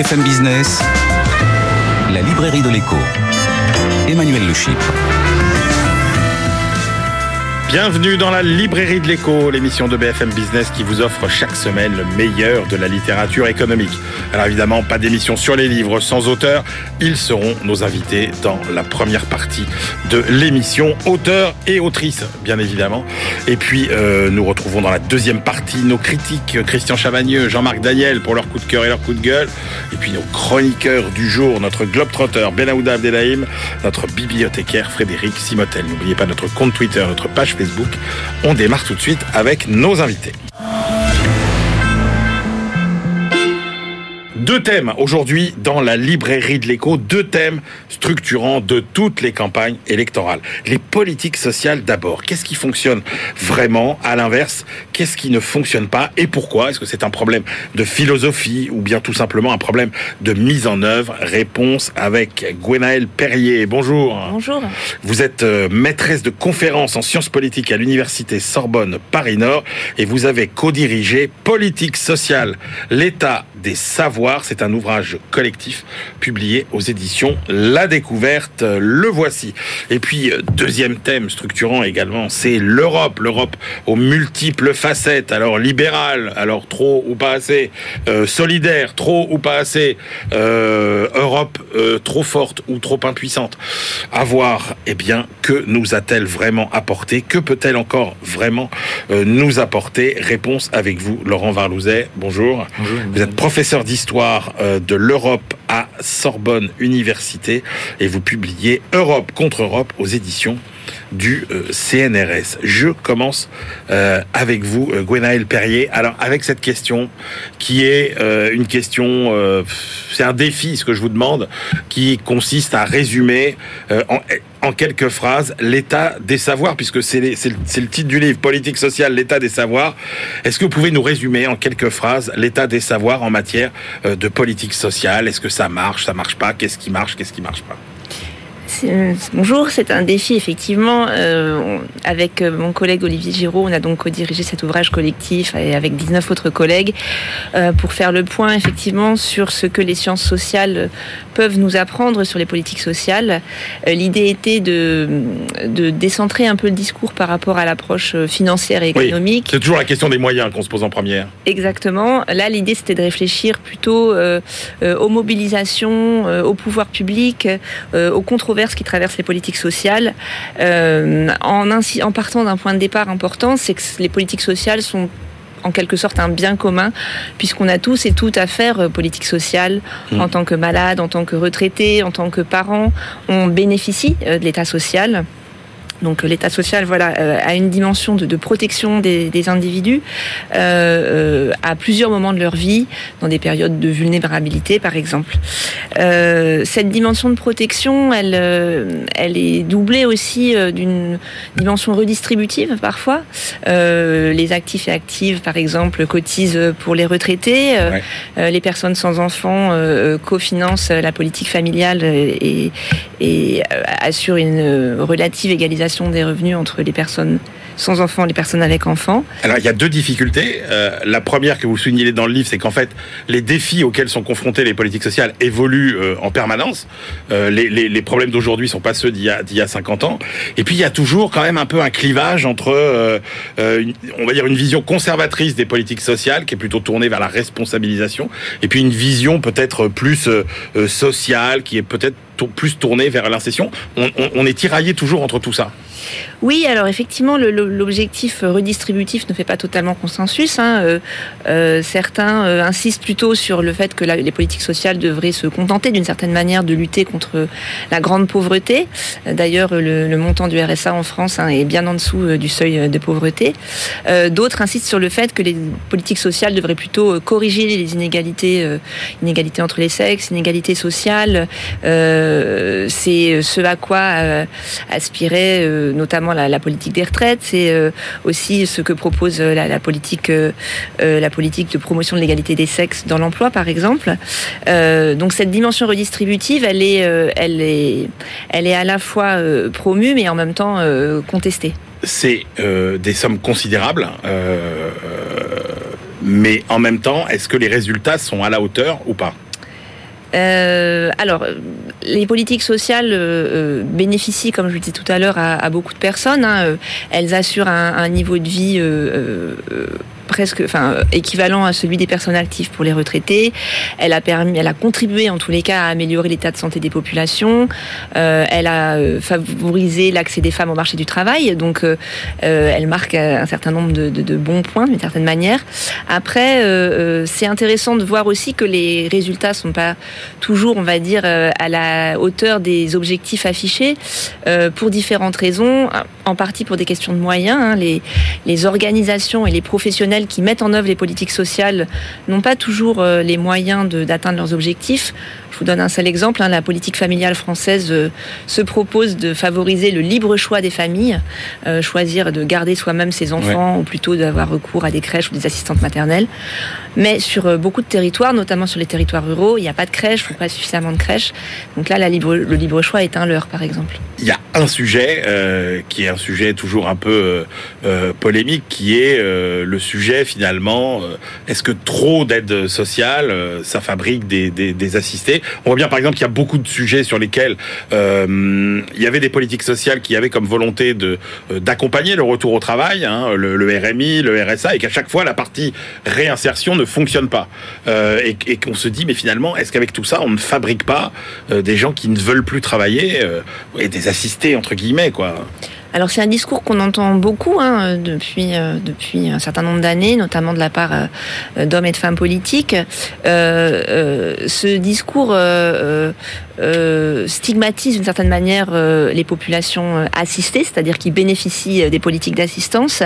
BFM Business, la librairie de l'écho. Emmanuel Le Chypre. Bienvenue dans la librairie de l'écho, l'émission de BFM Business qui vous offre chaque semaine le meilleur de la littérature économique. Alors évidemment, pas d'émission sur les livres sans auteur. Ils seront nos invités dans la première partie de l'émission, auteurs et autrices, bien évidemment. Et puis, euh, nous retrouvons dans la deuxième partie nos critiques, Christian Chavagneux, Jean-Marc Daniel pour leur coup de cœur et leur coup de gueule. Et puis nos chroniqueurs du jour, notre globetrotter Benaouda Abdelhaim, notre bibliothécaire Frédéric Simotel. N'oubliez pas notre compte Twitter, notre page On démarre tout de suite avec nos invités. Deux thèmes aujourd'hui dans la librairie de l'écho, deux thèmes structurants de toutes les campagnes électorales. Les politiques sociales d'abord. Qu'est-ce qui fonctionne vraiment À l'inverse, qu'est-ce qui ne fonctionne pas? Et pourquoi? Est-ce que c'est un problème de philosophie ou bien tout simplement un problème de mise en œuvre? Réponse avec Gwenaëlle Perrier. Bonjour. Bonjour. Vous êtes euh, maîtresse de conférences en sciences politiques à l'université Sorbonne Paris-Nord et vous avez co-dirigé Politique sociale, l'état des savoirs. C'est un ouvrage collectif publié aux éditions La Découverte. Le voici. Et puis, deuxième thème structurant également, c'est l'Europe. L'Europe aux multiples facettes. Alors, libérale, alors trop ou pas assez. Euh, solidaire, trop ou pas assez. Euh, Europe euh, trop forte ou trop impuissante. À voir, eh bien, que nous a-t-elle vraiment apporté Que peut-elle encore vraiment nous apporter? Réponse avec vous, Laurent Varlouzet. Bonjour. Bonjour. Vous êtes professeur d'histoire euh, de l'Europe à Sorbonne Université. Et vous publiez Europe contre Europe aux éditions du euh, CNRS. Je commence euh, avec vous, euh, Gwenaëlle Perrier. Alors, avec cette question qui est une question, c'est un défi, ce que je vous demande, qui consiste à résumer en, quelques phrases l'état des savoirs, puisque c'est le, le titre du livre, Politique sociale, l'état des savoirs. Est-ce que vous pouvez nous résumer en quelques phrases l'état des savoirs en matière de politique sociale? Est-ce que ça marche, ça marche pas? Qu'est-ce qui marche, qu'est-ce qui marche pas? Bonjour, c'est un défi effectivement. Euh, on- avec euh, mon collègue Olivier Giraud, on a donc co-dirigé cet ouvrage collectif et avec 19 autres collègues euh, pour faire le point effectivement sur ce que les sciences sociales euh, peuvent nous apprendre sur les politiques sociales. Euh, L'idée était de, de décentrer un peu le discours par rapport à l'approche euh, financière et Oui. économique. C'est toujours la question des moyens qu'on se pose en première. Exactement. Là, l'idée, c'était de réfléchir plutôt euh, euh, aux mobilisations, euh, au pouvoir public, euh, aux controverses qui traversent les politiques sociales, euh, en, partant d'un point de départ important, c'est que les politiques sociales sont en quelque sorte un bien commun, puisqu'on a tous et toutes à faire euh, politique sociale Mm. en tant que malade, en tant que retraité, en tant que parent. On bénéficie euh, de l'état social. Donc euh, l'état social, voilà, euh, a une dimension de, de protection des, des individus euh, à plusieurs moments de leur vie, dans des périodes de vulnérabilité, par exemple. Euh, cette dimension de protection, elle, elle est doublée aussi d'une dimension redistributive parfois. Euh, les actifs et actives, par exemple, cotisent pour les retraités. Ouais. les personnes sans enfants cofinancent la politique familiale et, et assurent une relative égalisation des revenus entre les personnes sans enfants les personnes avec enfants. Alors, il y a deux difficultés. Euh, la première que vous soulignez dans le livre, c'est qu'en fait, les défis auxquels sont confrontées les politiques sociales évoluent euh, en permanence. Euh, les, les- les problèmes d'aujourd'hui sont pas ceux d'il y, a, d'il y a 50 ans. Et puis, il y a toujours quand même un peu un clivage entre, euh, euh, une- on va dire, une vision conservatrice des politiques sociales, qui est plutôt tournée vers la responsabilisation, et puis une vision peut-être plus sociale, qui est peut-être plus tournée vers l'incession. On, on- on est tiraillé toujours entre tout ça. Oui, alors effectivement, le- le- l'objectif redistributif ne fait pas totalement consensus. hein. Euh, euh, certains euh, insistent plutôt sur le fait que les politiques sociales devraient se contenter d'une certaine manière de lutter contre la grande pauvreté. D'ailleurs, le, montant du RSA en France hein, est bien en dessous du seuil de pauvreté. D'autres insistent sur le fait que les politiques sociales devraient plutôt corriger les inégalités, inégalités entre les sexes, inégalités sociales. C'est ce à quoi aspirait notamment la politique des retraites. C'est euh, aussi ce que propose euh, la, la politique, euh, la politique de promotion de l'égalité des sexes dans l'emploi, par exemple. Donc cette dimension redistributive, elle est, elle est, elle est à la fois promue, mais en même temps contestée. c'est des sommes considérables, mais en même temps, est-ce que les résultats sont à la hauteur ou pas? Alors, les politiques sociales bénéficient, comme je le disais tout à l'heure, à, beaucoup de personnes. Hein. Elles assurent un niveau de vie presque, enfin, équivalent à celui des personnes actives pour les retraités. Elle a permis, elle a contribué en tous les cas à améliorer l'état de santé des populations. Euh, elle a euh, favorisé l'accès des femmes au marché du travail. Donc, euh, elle marque un certain nombre de, bons points d'une certaine manière. Après, c'est intéressant de voir aussi que les résultats sont pas toujours, on va dire, à la hauteur des objectifs affichés pour différentes raisons. En partie pour des questions de moyens. Hein. Les, les organisations et les professionnels qui mettent en œuvre les politiques sociales n'ont pas toujours euh, les moyens d'atteindre leurs objectifs. Je vous donne un seul exemple. Hein. la politique familiale française euh, se propose de favoriser le libre choix des familles, euh, choisir de garder soi-même ses enfants ou plutôt d'avoir recours à des crèches ou des assistantes maternelles. Mais sur beaucoup de territoires, notamment sur les territoires ruraux, il n'y a pas de crèche, il pas suffisamment de crèches. Donc là, la libre, le libre choix est un leurre, par exemple. Il y a un sujet qui est un sujet toujours un peu polémique, qui est le sujet finalement euh, Est-ce que trop d'aide sociale, euh, ça fabrique des, des, assistés? On voit bien par exemple qu'il y a beaucoup de sujets sur lesquels euh, il y avait des politiques sociales qui avaient comme volonté de d'accompagner le retour au travail, hein, le, RMI, le RSA, et qu'à chaque fois la partie réinsertion ne fonctionne pas. et, et qu'on se dit mais finalement est-ce qu'avec tout ça on ne fabrique pas des gens qui ne veulent plus travailler et des assistés entre guillemets quoi? Alors c'est un discours qu'on entend beaucoup hein, depuis euh, depuis un certain nombre d'années, notamment de la part euh, d'hommes et de femmes politiques. Euh, ce discours euh, stigmatise d'une certaine manière euh, les populations euh, assistées, c'est-à-dire qui bénéficient des politiques d'assistance,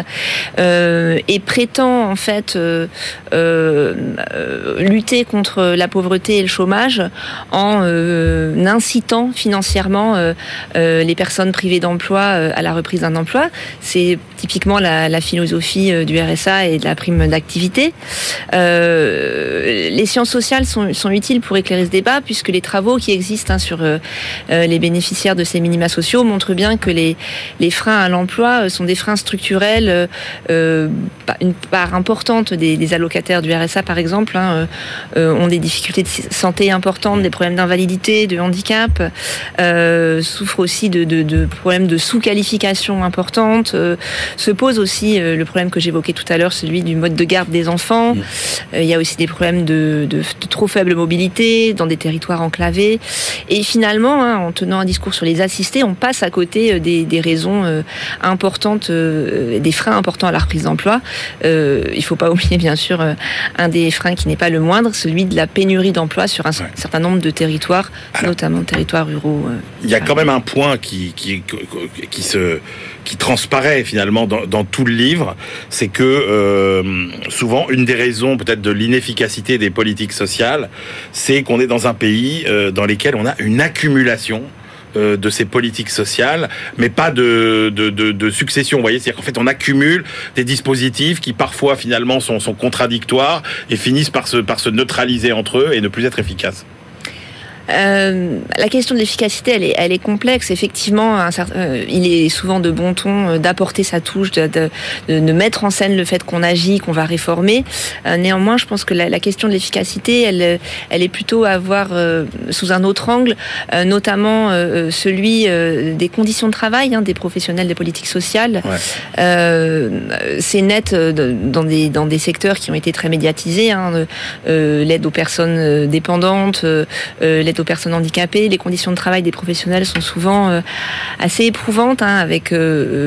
et prétend en fait lutter contre la pauvreté et le chômage en incitant financièrement les personnes privées d'emploi à la reprise d'un emploi. C'est typiquement la, philosophie du RSA et de la prime d'activité. les sciences sociales sont, utiles pour éclairer ce débat puisque les travaux qui existent Hein, sur euh, euh, les bénéficiaires de ces minima sociaux montre bien que les, freins à l'emploi euh, sont des freins structurels. une part importante des, allocataires du RSA, par exemple, hein, ont des difficultés de santé importantes, des problèmes d'invalidité, de handicap, souffrent aussi de, de, problèmes de sous-qualification importante. Se pose aussi le problème que j'évoquais tout à l'heure, celui du mode de garde des enfants. il y a aussi des problèmes de, de, trop faible mobilité dans des territoires enclavés. Et finalement, hein, en tenant un discours sur les assistés, on passe à côté euh, des, raisons euh, importantes, euh, des freins importants à la reprise d'emploi. il ne faut pas oublier, bien sûr, un des freins qui n'est pas le moindre, celui de la pénurie d'emploi sur un certain nombre de territoires, notamment territoires ruraux. il y a quand même un point qui, qui, qui se qui transparaît finalement dans, tout le livre, c'est que souvent une des raisons peut-être de l'inefficacité des politiques sociales, c'est qu'on est dans un pays dans lesquels on a une accumulation euh, de ces politiques sociales, mais pas de, succession. Vous voyez, c'est-à-dire qu'en fait, on accumule des dispositifs qui parfois finalement sont, contradictoires et finissent par se, par se neutraliser entre eux et ne plus être efficaces. Euh, la question de l'efficacité, elle est, elle est complexe. Effectivement, un certain, euh, il est souvent de bon ton euh, d'apporter sa touche, de, de, de, mettre en scène le fait qu'on agit, qu'on va réformer. Néanmoins, je pense que la, la question de l'efficacité, elle, elle est plutôt à voir sous un autre angle, notamment celui des conditions de travail hein, des professionnels des politiques sociales. Ouais. C'est net dans des dans des secteurs qui ont été très médiatisés, hein, l'aide aux personnes dépendantes, l'aide aux personnes handicapées. Les conditions de travail des professionnels sont souvent euh, assez éprouvantes, hein, avec euh,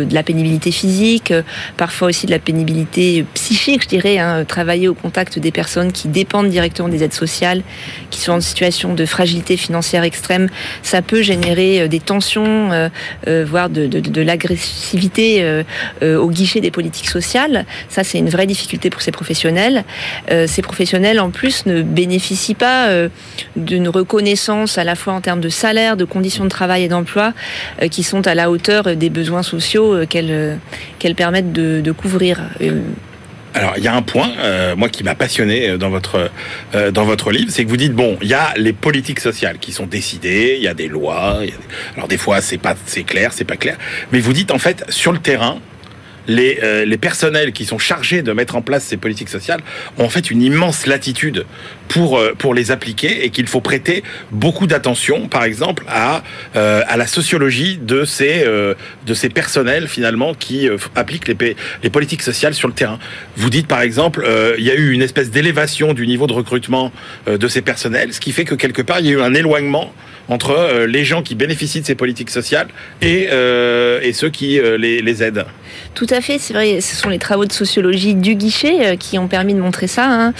euh, de la pénibilité physique, parfois aussi de la pénibilité psychique, je dirais. Hein, travailler au contact des personnes qui dépendent directement des aides sociales, qui sont en situation de fragilité financière extrême, ça peut générer des tensions, voire de, l'agressivité au guichet des politiques sociales. Ça, c'est une vraie difficulté pour ces professionnels. ces professionnels, en plus, ne bénéficient pas d'une reconnaissance à la fois en termes de salaire, de conditions de travail et d'emploi, euh, qui sont à la hauteur des besoins sociaux euh, qu'elles euh, qu'elles permettent de, couvrir. Alors, il y a un point, moi, qui m'a passionné dans votre dans votre livre, c'est que vous dites bon, il y a les politiques sociales qui sont décidées, il y a des lois. alors des fois, c'est pas c'est clair, c'est pas clair, mais vous dites en fait sur le terrain, les, euh, les personnels qui sont chargés de mettre en place ces politiques sociales ont en fait une immense latitude pour, euh, pour les appliquer et qu'il faut prêter beaucoup d'attention, par exemple, à, euh, à la sociologie de ces, euh, de ces personnels finalement qui appliquent les, les politiques sociales sur le terrain. Vous dites par exemple, il y a eu une espèce d'élévation du niveau de recrutement de ces personnels, ce qui fait que quelque part il y a eu un éloignement entre les gens qui bénéficient de ces politiques sociales et, et ceux qui les, les aident. Tout à fait, c'est vrai, ce sont les travaux de sociologie du guichet qui ont permis de montrer ça. Hein.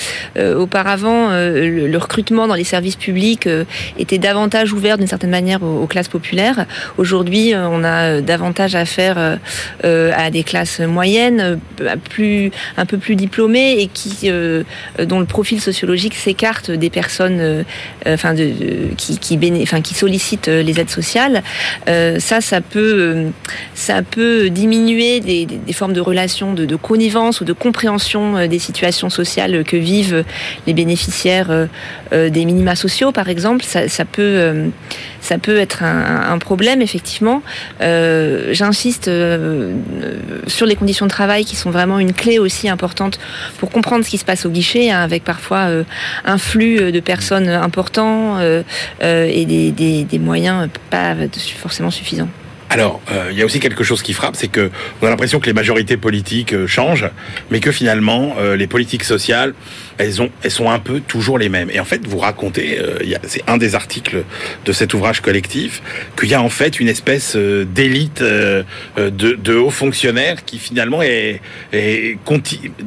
Auparavant, euh, le, recrutement dans les services publics euh, était davantage ouvert d'une certaine manière aux, classes populaires. Aujourd'hui, euh, on a davantage affaire à des classes moyennes, un peu plus diplômées et dont le profil sociologique s'écarte des personnes qui, sollicitent les aides sociales. ça, ça peut, diminuer des, formes de relations de, connivence ou de compréhension des situations sociales que vivent les bénéficiaires des minima sociaux, par exemple. Ça, peut, ça peut être un, problème, effectivement. Euh, J'insiste euh, sur les conditions de travail qui sont vraiment une clé aussi importante pour comprendre ce qui se passe au guichet, hein, avec parfois euh, un flux de personnes important euh, et des moyens pas forcément suffisants. Alors, euh, il y a aussi quelque chose qui frappe, c'est que on a l'impression que les majorités politiques euh, changent, mais que finalement, euh, les politiques sociales, elles, ont, elles sont un peu toujours les mêmes. Et en fait, vous racontez, c'est un des articles de cet ouvrage collectif, qu'il y a en fait une espèce d'élite de, hauts fonctionnaires qui finalement est,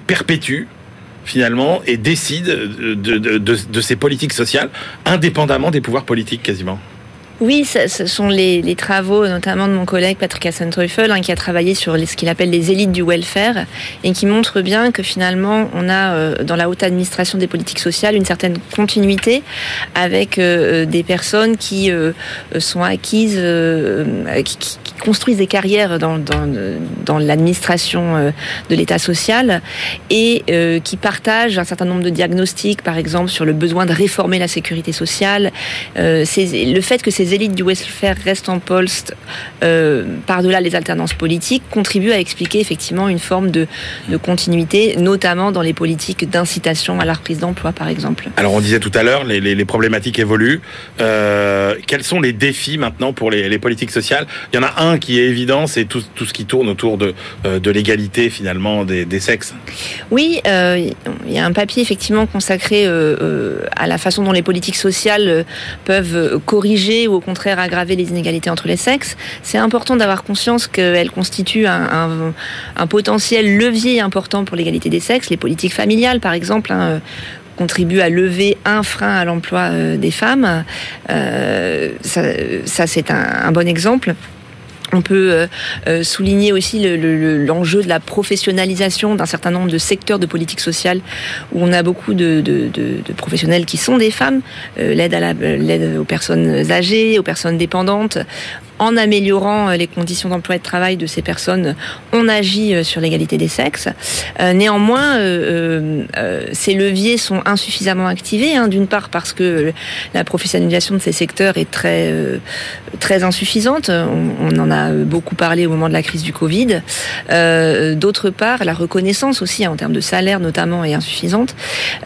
perpétue finalement et décide de, de, de, de ces politiques sociales indépendamment des pouvoirs politiques quasiment. Oui, ce, sont les, travaux notamment de mon collègue Patrick Hassenteufel hein, qui a travaillé sur ce qu'il appelle les élites du welfare et qui montre bien que finalement on a euh, dans la haute administration des politiques sociales une certaine continuité avec euh, des personnes qui euh, sont acquises, euh, qui, qui, construisent des carrières dans, dans, l'administration euh, de l'État social et euh, qui partagent un certain nombre de diagnostics, par exemple sur le besoin de réformer la sécurité sociale, le fait que ces élites du welfare restent en poste euh, par-delà les alternances politiques contribue à expliquer effectivement une forme de, de continuité, notamment dans les politiques d'incitation à la reprise d'emploi, par exemple. Alors on disait tout à l'heure, les, les, les, problématiques évoluent. Euh, quels sont les défis maintenant pour les, les, politiques sociales? Il y en a un qui est évident, c'est tout, ce qui tourne autour de, euh, l'égalité finalement des, sexes. Oui, il y a un papier effectivement consacré euh, à la façon dont les politiques sociales peuvent corriger ou au contraire aggraver les inégalités entre les sexes. C'est important d'avoir conscience qu'elles constituent un, potentiel levier important pour l'égalité des sexes. Les politiques familiales, par exemple, hein, contribuent à lever un frein à l'emploi euh, des femmes. Euh, ça, c'est un bon exemple. On peut euh, souligner aussi l'enjeu le, le, de la professionnalisation d'un certain nombre de secteurs de politique sociale où on a beaucoup de professionnels qui sont des femmes, euh, l'aide aux personnes âgées, aux personnes dépendantes. En améliorant les conditions d'emploi et de travail de ces personnes, on agit sur l'égalité des sexes. Euh, néanmoins, euh, ces leviers sont insuffisamment activés, hein, d'une part parce que la professionnalisation de ces secteurs est très, euh, très insuffisante. On, en a beaucoup parlé au moment de la crise du Covid. Euh, D'autre part, la reconnaissance aussi en termes de salaire notamment est insuffisante.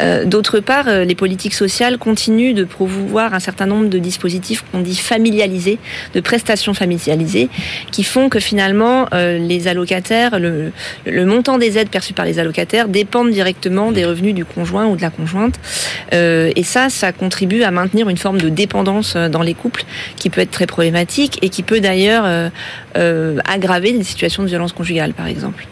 Euh, D'autre part, les politiques sociales continuent de promouvoir un certain nombre de dispositifs qu'on dit familialisés, de prestations familialisées, qui font que finalement euh, les allocataires, le, montant des aides perçues par les allocataires dépendent directement des revenus du conjoint ou de la conjointe. Euh, et ça, ça contribue à maintenir une forme de dépendance dans les couples qui peut être très problématique et qui peut d'ailleurs euh, euh, aggraver des situations de violence conjugale, par exemple.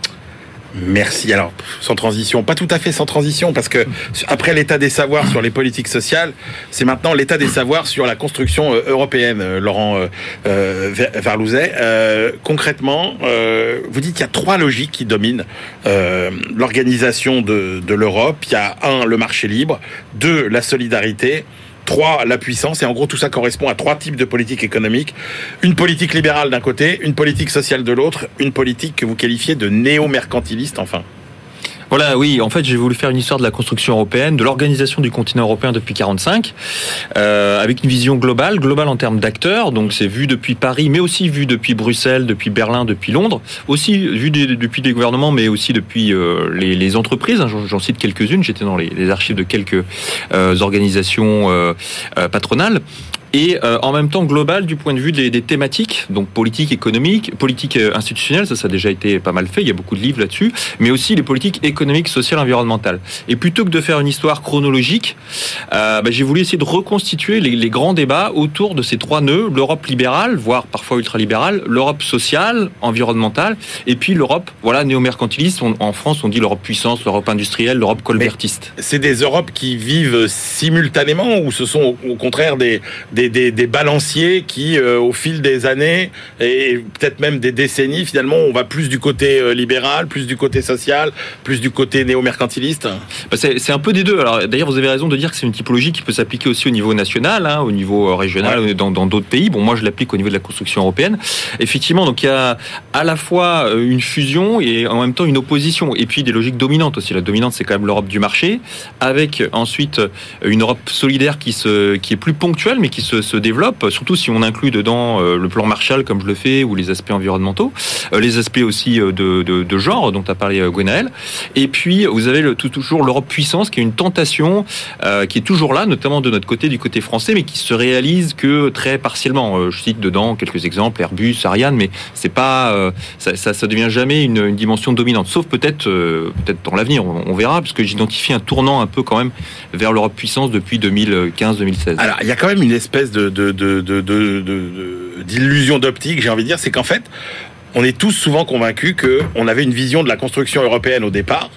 Merci. Alors, sans transition, pas tout à fait sans transition, parce que après l'état des savoirs sur les politiques sociales, c'est maintenant l'état des savoirs sur la construction euh, européenne, Laurent euh, Verlouzet. Euh, concrètement, euh, vous dites qu'il y a trois logiques qui dominent euh, l'organisation de, de l'Europe. Il y a un, le marché libre, deux, la solidarité, Trois, la puissance. Et en gros, tout ça correspond à trois types de politiques économiques. Une politique libérale d'un côté, une politique sociale de l'autre, une politique que vous qualifiez de néo-mercantiliste, enfin. Voilà, oui. En fait, j'ai voulu faire une histoire de la construction européenne, de l'organisation du continent européen depuis 45, euh, avec une vision globale, globale en termes d'acteurs. Donc, c'est vu depuis Paris, mais aussi vu depuis Bruxelles, depuis Berlin, depuis Londres, aussi vu depuis les gouvernements, mais aussi depuis euh, les, entreprises. J'en cite quelques-unes. J'étais dans les, archives de quelques euh, organisations patronales et euh, en même temps global du point de vue des, des thématiques, donc politique économique, politique euh, institutionnelle, ça ça a déjà été pas mal fait, il y a beaucoup de livres là-dessus, mais aussi les politiques économiques, sociales, environnementales. Et plutôt que de faire une histoire chronologique, euh, bah, j'ai voulu essayer de reconstituer les, les, grands débats autour de ces trois nœuds, l'Europe libérale, voire parfois ultralibérale, l'Europe sociale, environnementale, et puis l'Europe, voilà, néo-mercantiliste, en France on dit l'Europe puissance, l'Europe industrielle, l'Europe colbertiste. C'est des Europes qui vivent simultanément ou ce sont au contraire des, des des, balanciers qui, euh, au fil des années et peut-être même des décennies, finalement, on va plus du côté euh, libéral, plus du côté social, plus du côté néo-mercantiliste bah, C'est un peu des deux. Alors D'ailleurs, vous avez raison de dire que c'est une typologie qui peut s'appliquer aussi au niveau national, hein, au niveau euh, régional, dans d'autres pays. Bon, moi, je l'applique au niveau de la construction européenne. Effectivement, donc il y a à la fois une fusion et en même temps une opposition. Et puis des logiques dominantes aussi. La dominante, c'est quand même l'Europe du marché, avec ensuite une Europe solidaire qui, se, qui est plus ponctuelle, mais qui se se, développe, surtout si on inclut dedans euh, le plan Marshall comme je le fais ou les aspects environnementaux, euh, les aspects aussi euh, de, de, genre dont a parlé Gwenaël. Et puis vous avez toujours l'Europe puissance qui est une tentation qui est toujours là, notamment de notre côté, du côté français, mais qui se réalise que très partiellement. je cite dedans quelques exemples, Airbus, Ariane, mais c'est pas ça, ça, devient jamais une, dimension dominante, sauf peut-être peut-être dans l'avenir, on, verra, parce que j'identifie un tournant un peu quand même vers l'Europe puissance depuis 2015-2016. Alors il y a quand même une espèce d'illusion d'optique, j'ai envie de dire, c'est qu'en fait, on est tous souvent convaincus qu'on avait une vision de la construction européenne au départ,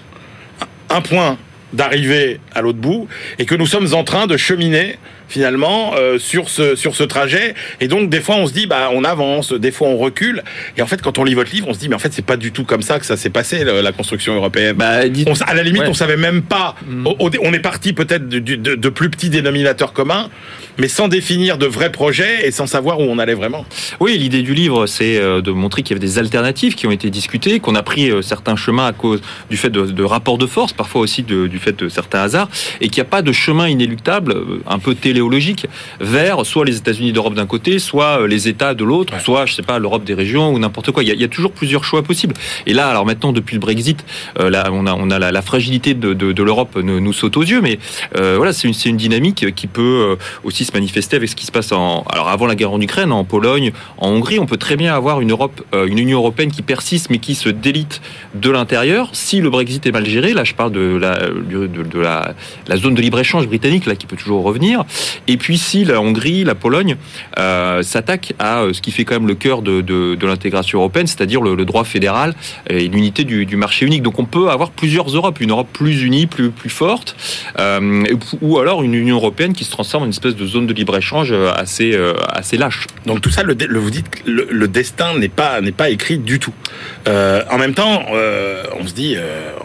un point d'arriver à l'autre bout, et que nous sommes en train de cheminer finalement euh, sur ce sur ce trajet. Et donc des fois on se dit bah on avance des fois on recule. Et en fait quand on lit votre livre on se dit mais en fait c'est pas du tout comme ça que ça s'est passé la construction européenne. Bah, à la limite on savait même pas. Mm. on est parti peut-être de, de, de, plus petits dénominateurs communs mais sans définir de vrais projets et sans savoir où on allait vraiment oui l'idée du livre c'est euh, de montrer qu'il y avait des alternatives qui ont été discutées qu'on a pris euh, certains chemins à cause du fait de, de rapports de force parfois aussi du fait de certains hasards et qu'il n'y a pas de chemin inéluctable un peu télé téléologique vers soit les États-Unis d'Europe d'un côté, soit euh, les États de l'autre, soit, je sais pas, l'Europe des régions ou n'importe quoi. Il y, a, toujours plusieurs choix possibles. Et là, alors maintenant, depuis le Brexit, euh, là, on a, on a la, fragilité de, de, l'Europe nous, saute aux yeux, mais euh, voilà, c'est une, une, dynamique qui peut aussi se manifester avec ce qui se passe en, alors avant la guerre en Ukraine, en Pologne, en Hongrie, on peut très bien avoir une Europe, une Union européenne qui persiste, mais qui se délite de l'intérieur. Si le Brexit est mal géré, là, je parle de la, de, la, zone de libre échange britannique, là, qui peut toujours revenir. Et puis si la Hongrie, la Pologne euh, s'attaquent à euh, ce qui fait quand même le cœur de, de, l'intégration européenne, c'est-à-dire le, le, droit fédéral et l'unité du, du, marché unique. Donc on peut avoir plusieurs Europes, une Europe plus unie, plus, plus forte, euh, ou alors une Union européenne qui se transforme en une espèce de zone de libre-échange euh, assez, euh, assez lâche. Donc tout ça, le, le vous dites, le, le destin n'est pas, n'est pas écrit du tout. en même temps, on se dit,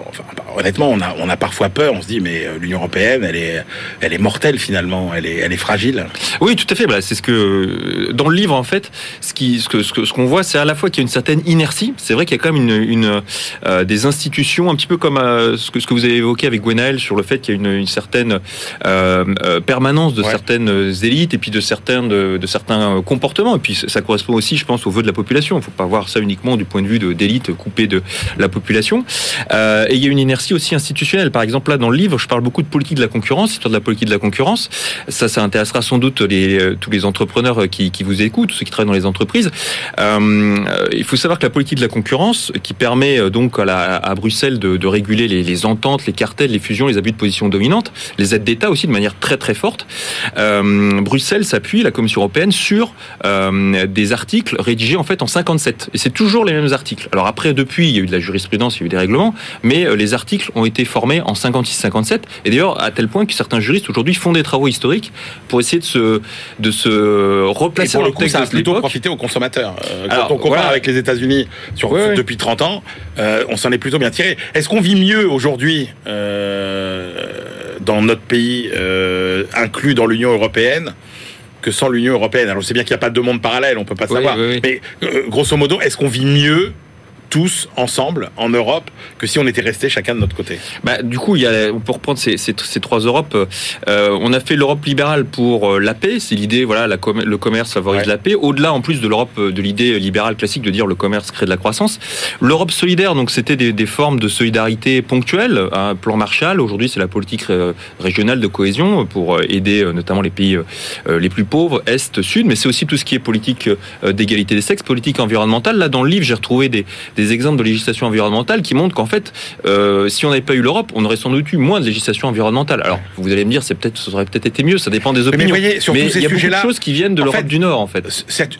enfin, honnêtement, on a, on a parfois peur, on se dit, mais l'Union européenne, elle est, elle est mortelle finalement, elle est, elle est fragile. Oui, tout à fait. Bah, c'est ce que dans le livre en fait, ce qui, ce que, ce qu'on voit, c'est à la fois qu'il y a une certaine inertie. C'est vrai qu'il y a quand même une, une euh, des institutions, un petit peu comme euh, ce que ce que vous avez évoqué avec Gwenaël sur le fait qu'il y a une, une certaine euh, euh permanence de certaines élites et puis de certains de, certains comportements. Et puis ça correspond aussi, je pense, au vœu de la population. Il ne faut pas voir ça uniquement du point de vue d'élite coupée de la population. et il y a une inertie aussi institutionnelle. Par exemple, là dans le livre, je parle beaucoup de politique de la concurrence, histoire de la politique de la concurrence. Ça, ça intéressera sans doute les, euh, tous les entrepreneurs qui, qui, vous écoutent, ceux qui travaillent dans les entreprises. Euh, il faut savoir que la politique de la concurrence, qui permet euh, donc à, la, à Bruxelles de, réguler les, ententes, les cartels, les fusions, les abus de position dominante, les aides d'État aussi de manière très très forte, euh, Bruxelles s'appuie, la Commission européenne, sur euh, des articles rédigés en fait en 57. Et c'est toujours les mêmes articles. Alors après, depuis, il y a eu de la jurisprudence, il y a eu des règlements, mais les articles ont été formés en 56-57. Et d'ailleurs, à tel point que certains juristes aujourd'hui font des travaux historiques pour essayer de se, de se replacer dans le, coup, ça a plutôt profité aux consommateurs. Euh, quand on compare avec les États-Unis sur, depuis 30 ans, euh, on s'en est plutôt bien tiré. Est-ce qu'on vit mieux aujourd'hui euh, dans notre pays, euh, inclus dans l'Union européenne que sans l'Union européenne? Alors, je sais bien qu'il n'y a pas de monde parallèle, on peut pas savoir. Mais grosso modo, est-ce qu'on vit mieux tous ensemble en Europe que si on était restés chacun de notre côté bah, Du coup, il y a, pour reprendre ces, ces, ces trois Europes, euh, on a fait l'Europe libérale pour euh, la paix. C'est l'idée, voilà, la com le commerce favorise Ouais. la paix. Au-delà, en plus de l'Europe, euh, de l'idée libérale classique de dire le commerce crée de la croissance. L'Europe solidaire, donc c'était des, des formes de solidarité ponctuelles. Un plan Marshall, aujourd'hui, c'est la politique régionale de cohésion pour aider notamment les pays les plus pauvres, Est, Sud, mais c'est aussi tout ce qui est politique d'égalité des sexes, politique environnementale. Là, dans le livre, j'ai retrouvé des, des exemples de législation environnementale qui montrent qu'en fait, euh, si on n'avait pas eu l'Europe, on aurait sans doute eu moins de législation environnementale. Alors, vous allez me dire, c'est peut-être, ça aurait peut-être été mieux, ça dépend des mais opinions. voyez, sur tous ces il y a beaucoup de choses qui viennent de l'Europe du Nord, en fait.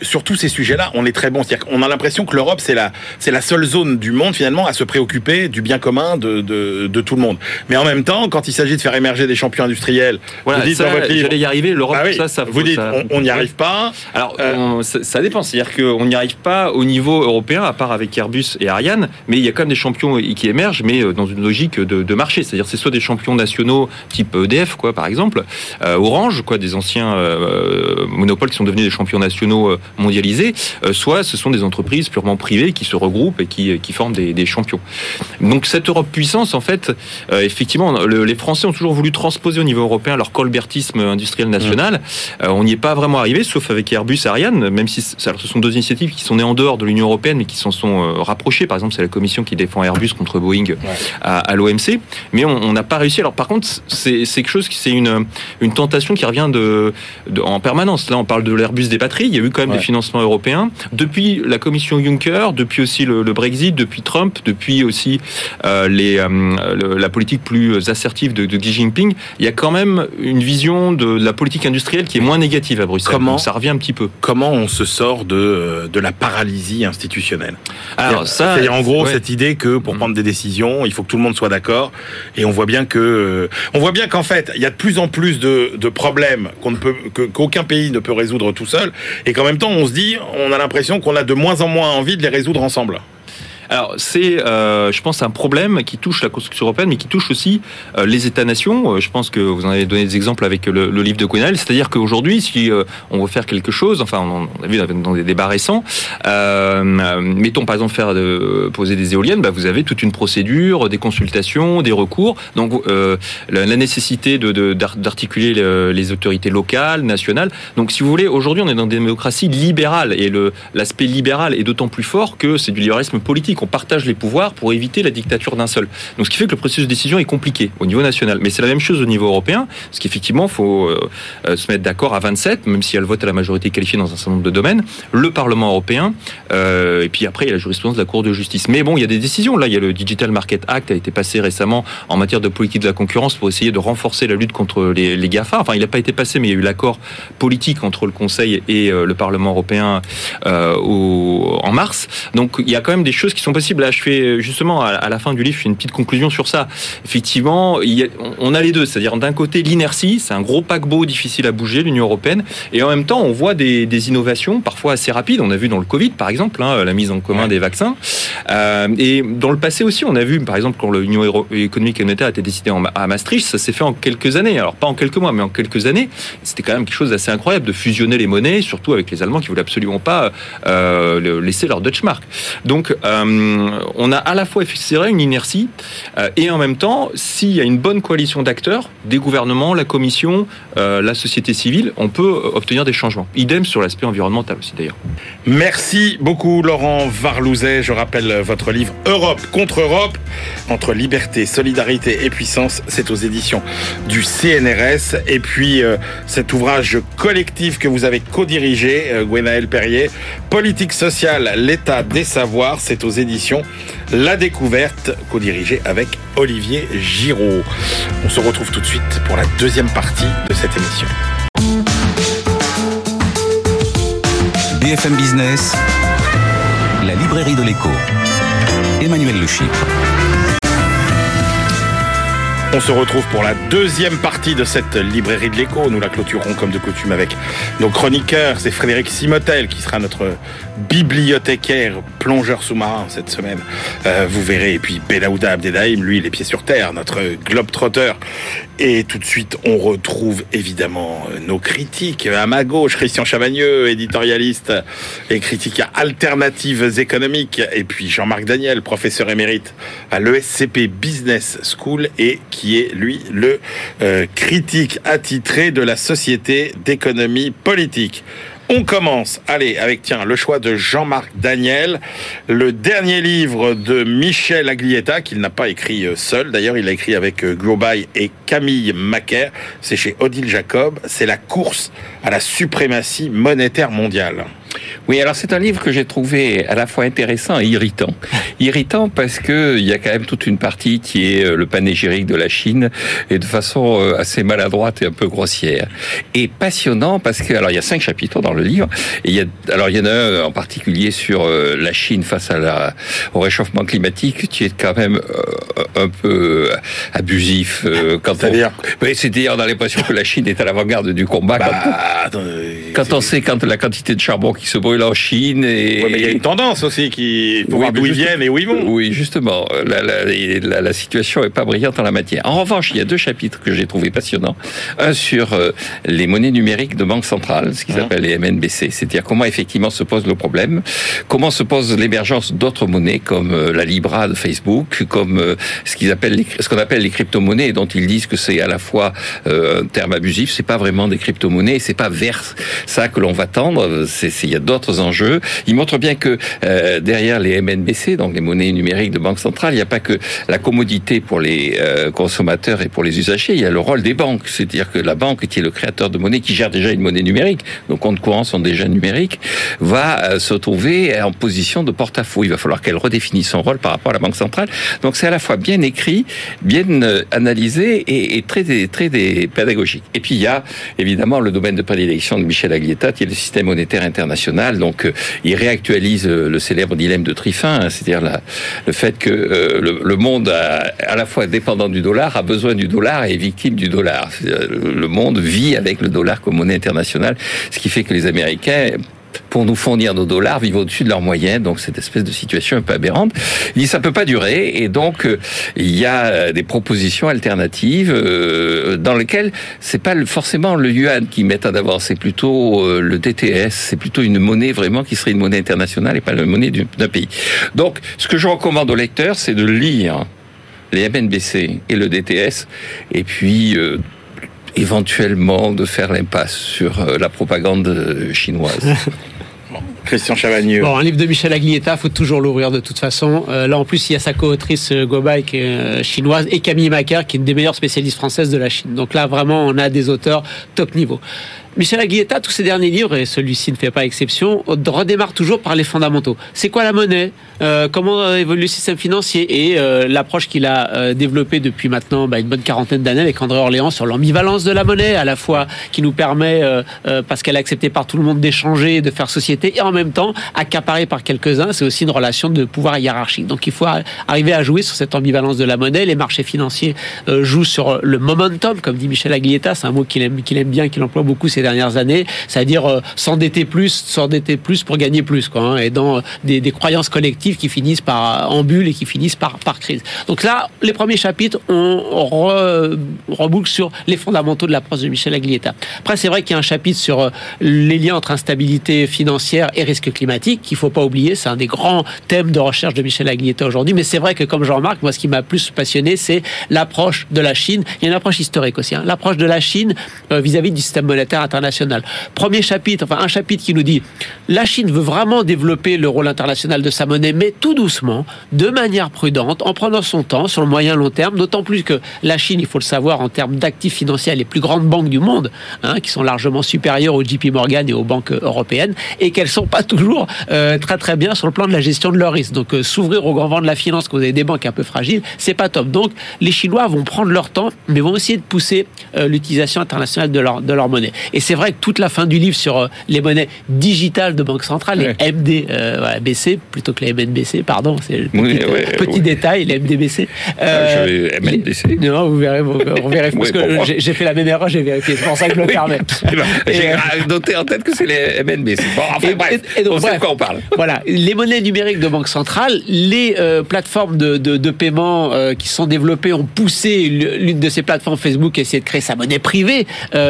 Sur tous ces sujets-là, on est très bon. C'est-à-dire qu'on a l'impression que l'Europe, c'est la, c'est la seule zone du monde, finalement, à se préoccuper du bien commun de, de, de tout le monde. Mais en même temps, quand il s'agit de faire émerger des champions industriels, Voilà, vous dites ça, dans votre livre, y arriver. L'Europe, Ah oui, ça, ça, vous dites, ça- on- on n'y arrive pas. Alors, Euh, on- ça, ça dépend. C'est-à-dire qu'on n'y arrive pas au niveau européen, à part avec Airbus et Ariane, mais il y a quand même des champions qui émergent, mais euh, dans une logique de, de marché. C'est-à-dire, c'est soit des champions nationaux type EDF, quoi, par exemple, euh, Orange, quoi, des anciens euh, monopoles qui sont devenus des champions nationaux mondialisés, euh, soit ce sont des entreprises purement privées qui se regroupent et qui, qui forment des, des champions. Donc, cette Europe puissance, en fait, effectivement, le- les Français ont toujours voulu transposer au niveau européen leur colbertisme industriel national. On n'y est pas vraiment arrivé, sauf avec Airbus Ariane, même si alors, ce sont deux initiatives qui sont nées en dehors de l'Union européenne, mais qui s'en sont euh, Par exemple, c'est la Commission qui défend Airbus contre Boeing à, à l'OMC, mais on n'a pas réussi. Alors, par contre, c'est quelque chose qui c'est une une tentation qui revient de, de- en permanence. Là, on parle de l'Airbus des patries. Il y a eu quand même Ouais. des financements européens depuis la Commission Juncker, depuis aussi le, le Brexit, depuis Trump, depuis aussi euh, les, euh, le- la politique plus assertive de, de Xi Jinping. Il y a quand même une vision de, la politique industrielle qui est moins négative à Bruxelles. Comment Donc, ça revient un petit peu. Comment on se sort de, euh, de la paralysie institutionnelle? Alors ça, C'est en gros ouais. cette idée que pour Mhm. prendre des décisions, il faut que tout le monde soit d'accord. Et on voit bien que, euh, on voit bien qu'en fait, il y a de plus en plus de, de problèmes qu'on ne peut, que- qu'aucun pays ne peut résoudre tout seul. Et qu'en même temps, on se dit, on a l'impression qu'on a de moins en moins envie de les résoudre ensemble. Alors c'est, euh, je pense, un problème qui touche la construction européenne, mais qui touche aussi euh, les États-nations. Euh, Je pense que vous en avez donné des exemples avec le, le livre de Gwenaël. C'est-à-dire qu'aujourd'hui, si euh, on veut faire quelque chose, enfin, on, on a vu dans des débats récents, euh, mettons par exemple faire poser des éoliennes, bah, vous avez toute une procédure, des consultations, des recours. Donc euh, la, la nécessité de- de- d'ar- d'articuler le- les autorités locales, nationales. Donc si vous voulez, aujourd'hui, on est dans des démocraties libérales et le l'aspect libéral est d'autant plus fort que c'est du libéralisme politique. On partage les pouvoirs pour éviter la dictature d'un seul. Donc ce qui fait que le processus de décision est compliqué au niveau national. Mais c'est la même chose au niveau européen, parce qu'effectivement, il faut euh, euh, se mettre d'accord à 27, même s'il y a le vote à la majorité qualifiée dans un certain nombre de domaines, le Parlement européen, euh, et puis après, il y a la jurisprudence de la Cour de justice. Mais bon, il y a des décisions. Là, il y a le Digital Market Act a été passé récemment en matière de politique de la concurrence pour essayer de renforcer la lutte contre les, GAFA. Enfin, il n'a pas été passé, mais il y a eu l'accord politique entre le Conseil et le Parlement européen en mars. Donc, il y a quand même des choses qui sont possibles. Là, je fais justement à, la fin du livre, je fais une petite conclusion sur ça. Effectivement, on a les deux, c'est-à-dire d'un côté l'inertie, c'est un gros paquebot difficile à bouger, l'Union européenne, et en même temps, on voit des, des innovations parfois assez rapides. On a vu dans le Covid, par exemple, hein, la mise en commun Ouais. des vaccins. Euh, et dans le passé aussi, on a vu, par exemple, quand l'Union économique et monétaire a été décidée en- à Maastricht, ça s'est fait en quelques années. Alors pas en quelques mois, mais en quelques années. C'était quand même quelque chose d'assez incroyable de fusionner les monnaies, surtout avec les Allemands qui voulaient absolument pas euh, laisser leur Deutschmark. Donc, euh, on a à la fois, c'est vrai, une inertie, euh, et en même temps, s'il y a une bonne coalition d'acteurs, des gouvernements, la Commission, euh, la société civile, on peut euh, obtenir des changements. Idem sur l'aspect environnemental aussi, d'ailleurs. Merci beaucoup Laurent Varlouzet. Je rappelle votre livre Europe contre Europe, entre liberté, solidarité et puissance. C'est aux éditions du CNRS. Et puis euh, cet ouvrage collectif que vous avez co-dirigé, euh, Gwenaël Perrier, Politique sociale, l'état des savoirs. C'est aux éditions La Découverte, co-dirigé avec Olivier Giraud. On se retrouve tout de suite pour la deuxième partie de cette émission. BFM Business, la librairie de l'écho. Emmanuel Le. On se retrouve pour la deuxième partie de cette librairie de l'écho. Nous la clôturons comme de coutume avec nos chroniqueurs. C'est Frédéric Simotel qui sera notre bibliothécaire plongeur sous-marin cette semaine. Euh, vous verrez. Et puis Belaouda Abdedaïm, lui, les pieds sur terre, notre globe-trotteur. Et tout de suite, on retrouve évidemment euh, nos critiques. À ma gauche, Christian Chavagneux, éditorialiste et critique à Alternatives économiques. Et puis Jean-Marc Daniel, professeur émérite à l'ESCP Business School et qui est, lui, le euh, critique attitré de la Société d'économie politique. On commence, allez, avec tiens, le choix de Jean-Marc Daniel, le dernier livre de Michel Aglietta, qu'il n'a pas écrit euh, seul. D'ailleurs, il l'a écrit avec euh, Global et Camille Macaire. C'est chez Odile Jacob. C'est la course à la suprématie monétaire mondiale. Oui, alors c'est un livre que j'ai trouvé à la fois intéressant et irritant. Irritant parce que il y a quand même toute une partie qui est euh, le panégyrique de la Chine et de façon euh, assez maladroite et un peu grossière. Et passionnant parce que alors il y a cinq chapitres dans le livre. Et il y a alors il y en a un en particulier sur euh, la Chine face à la au réchauffement climatique qui est quand même un peu abusif quand c'est-à-dire c'est-à-dire on a l'impression que la Chine est à l'avant-garde du combat bah, quand, quand on sait quand la quantité de charbon qui se brûle en Chine. Et... mais il y a une tendance aussi qui pour voir d'où ils viennent et où ils vont. Oui, justement, la, la, la, situation est pas brillante en la matière. En revanche, il y a deux chapitres que j'ai trouvé passionnants. Un sur euh, les monnaies numériques de banque centrale, ce qu'ils hein appellent les MNBC, c'est-à-dire comment effectivement se pose le problème, comment se pose l'émergence d'autres monnaies comme euh, la Libra de Facebook, comme euh, ce qu'ils appellent les, ce qu'on appelle les crypto-monnaies, dont ils disent que c'est à la fois un terme abusif, c'est pas vraiment des crypto-monnaies, c'est pas vers ça que l'on va tendre. C'est il y a d'autres enjeux. Il montre bien que euh, derrière les MNBC, donc les monnaies numériques de banque centrale, il n'y a pas que la commodité pour les euh, consommateurs et pour les usagers, il y a le rôle des banques. C'est-à-dire que la banque, qui est le créateur de monnaie, qui gère déjà une monnaie numérique, nos comptes courants sont déjà numériques, va euh, se trouver en position de porte-à-faux. Il va falloir qu'elle redéfinisse son rôle par rapport à la banque centrale. Donc c'est à la fois bien écrit, bien analysé et, et très, très, pédagogique. Et puis il y a évidemment le domaine de prédilection de Michel Aglietta, qui est le système monétaire international donc euh, il réactualise euh, le célèbre dilemme de Triffin, hein, c'est-à-dire le fait que euh, le, monde, à la fois dépendant du dollar, a besoin du dollar et est victime du dollar. Le monde vit avec le dollar comme monnaie internationale, ce qui fait que les Américains pour nous fournir nos dollars vivent au-dessus de leurs moyens. Donc cette espèce de situation un peu aberrante. Il dit ça peut pas durer et donc euh, il y a euh, des propositions alternatives euh, dans lesquelles c'est pas forcément le yuan qui met en avant, c'est plutôt le DTS, c'est plutôt une monnaie vraiment qui serait une monnaie internationale et pas la monnaie d'un pays. Donc ce que je recommande aux lecteurs, c'est de lire les MNBC et le DTS et puis éventuellement de faire l'impasse sur la propagande chinoise. Christian Chavagneux. Bon, un livre de Michel Aglietta, faut toujours l'ouvrir de toute façon. Euh, là, en plus, il y a sa co-autrice euh, Gobai, qui est euh, chinoise, et Camille Macaire, qui est une des meilleures spécialistes françaises de la Chine. Donc là, vraiment, on a des auteurs top niveau. Michel Aguieta, tous ses derniers livres, et celui-ci ne fait pas exception, redémarre toujours par les fondamentaux. C'est quoi la monnaie euh, Comment évolue le système financier Et euh, l'approche qu'il a euh, développée depuis maintenant bah, une bonne quarantaine d'années avec André Orléans sur l'ambivalence de la monnaie, à la fois qui nous permet, parce qu'elle est acceptée par tout le monde, d'échanger, de faire société, et en même temps accaparée par quelques-uns, c'est aussi une relation de pouvoir hiérarchique. Donc il faut arriver à jouer sur cette ambivalence de la monnaie. Les marchés financiers jouent sur le momentum, comme dit Michel Aguieta, c'est un mot qu'il aime bien, qu'il emploie beaucoup dernières années, c'est-à-dire euh, s'endetter plus, s'endetter plus pour gagner plus, quoi, hein, et dans euh, des, croyances collectives qui finissent par euh, en bulle et qui finissent par, crise. Donc là, les premiers chapitres, on reboucle sur les fondamentaux de l'approche de Michel Aglietta. Après, c'est vrai qu'il y a un chapitre sur les liens entre instabilité financière et risque climatique qu'il faut pas oublier. C'est un des grands thèmes de recherche de Michel Aglietta aujourd'hui. Mais c'est vrai que, comme je remarque, moi, ce qui m'a plus passionné, c'est l'approche de la Chine. Il y a une approche historique aussi. Hein. L'approche de la Chine vis-à-vis -vis du système monétaire international. Premier chapitre, enfin un chapitre qui nous dit la Chine veut vraiment développer le rôle international de sa monnaie, mais tout doucement, de manière prudente, en prenant son temps sur le moyen long terme, d'autant plus que la Chine, il faut le savoir, en termes d'actifs financiers, les plus grandes banques du monde, hein, qui sont largement supérieures au JP Morgan et aux banques européennes, et qu'elles sont pas toujours euh, très très bien sur le plan de la gestion de leurs risques. Donc euh, s'ouvrir au grand vent de la finance quand vous avez des banques un peu fragiles, c'est pas top. Donc les Chinois vont prendre leur temps, mais vont essayer de pousser euh, l'utilisation internationale de leur, de leur monnaie. C'est vrai que toute la fin du livre sur euh, les monnaies digitales de banque centrale, les MD, euh, BC, plutôt que les MNBC, pardon, c'est le petit, petit détail, les MDBC. Euh, je vais MNBC. Non, vous verrez, vous, on vérifie, parce que j'ai fait la même erreur, j'ai vérifié, c'est pour ça que je me permets. j'ai noté en tête que c'est les MNBC. Bon, enfin, et, bref, et donc, on sait de quoi on parle. Voilà, les monnaies numériques de banque centrale, les plateformes de, de, de paiement qui sont développées ont poussé l'une de ces plateformes Facebook à essayer de créer sa monnaie privée,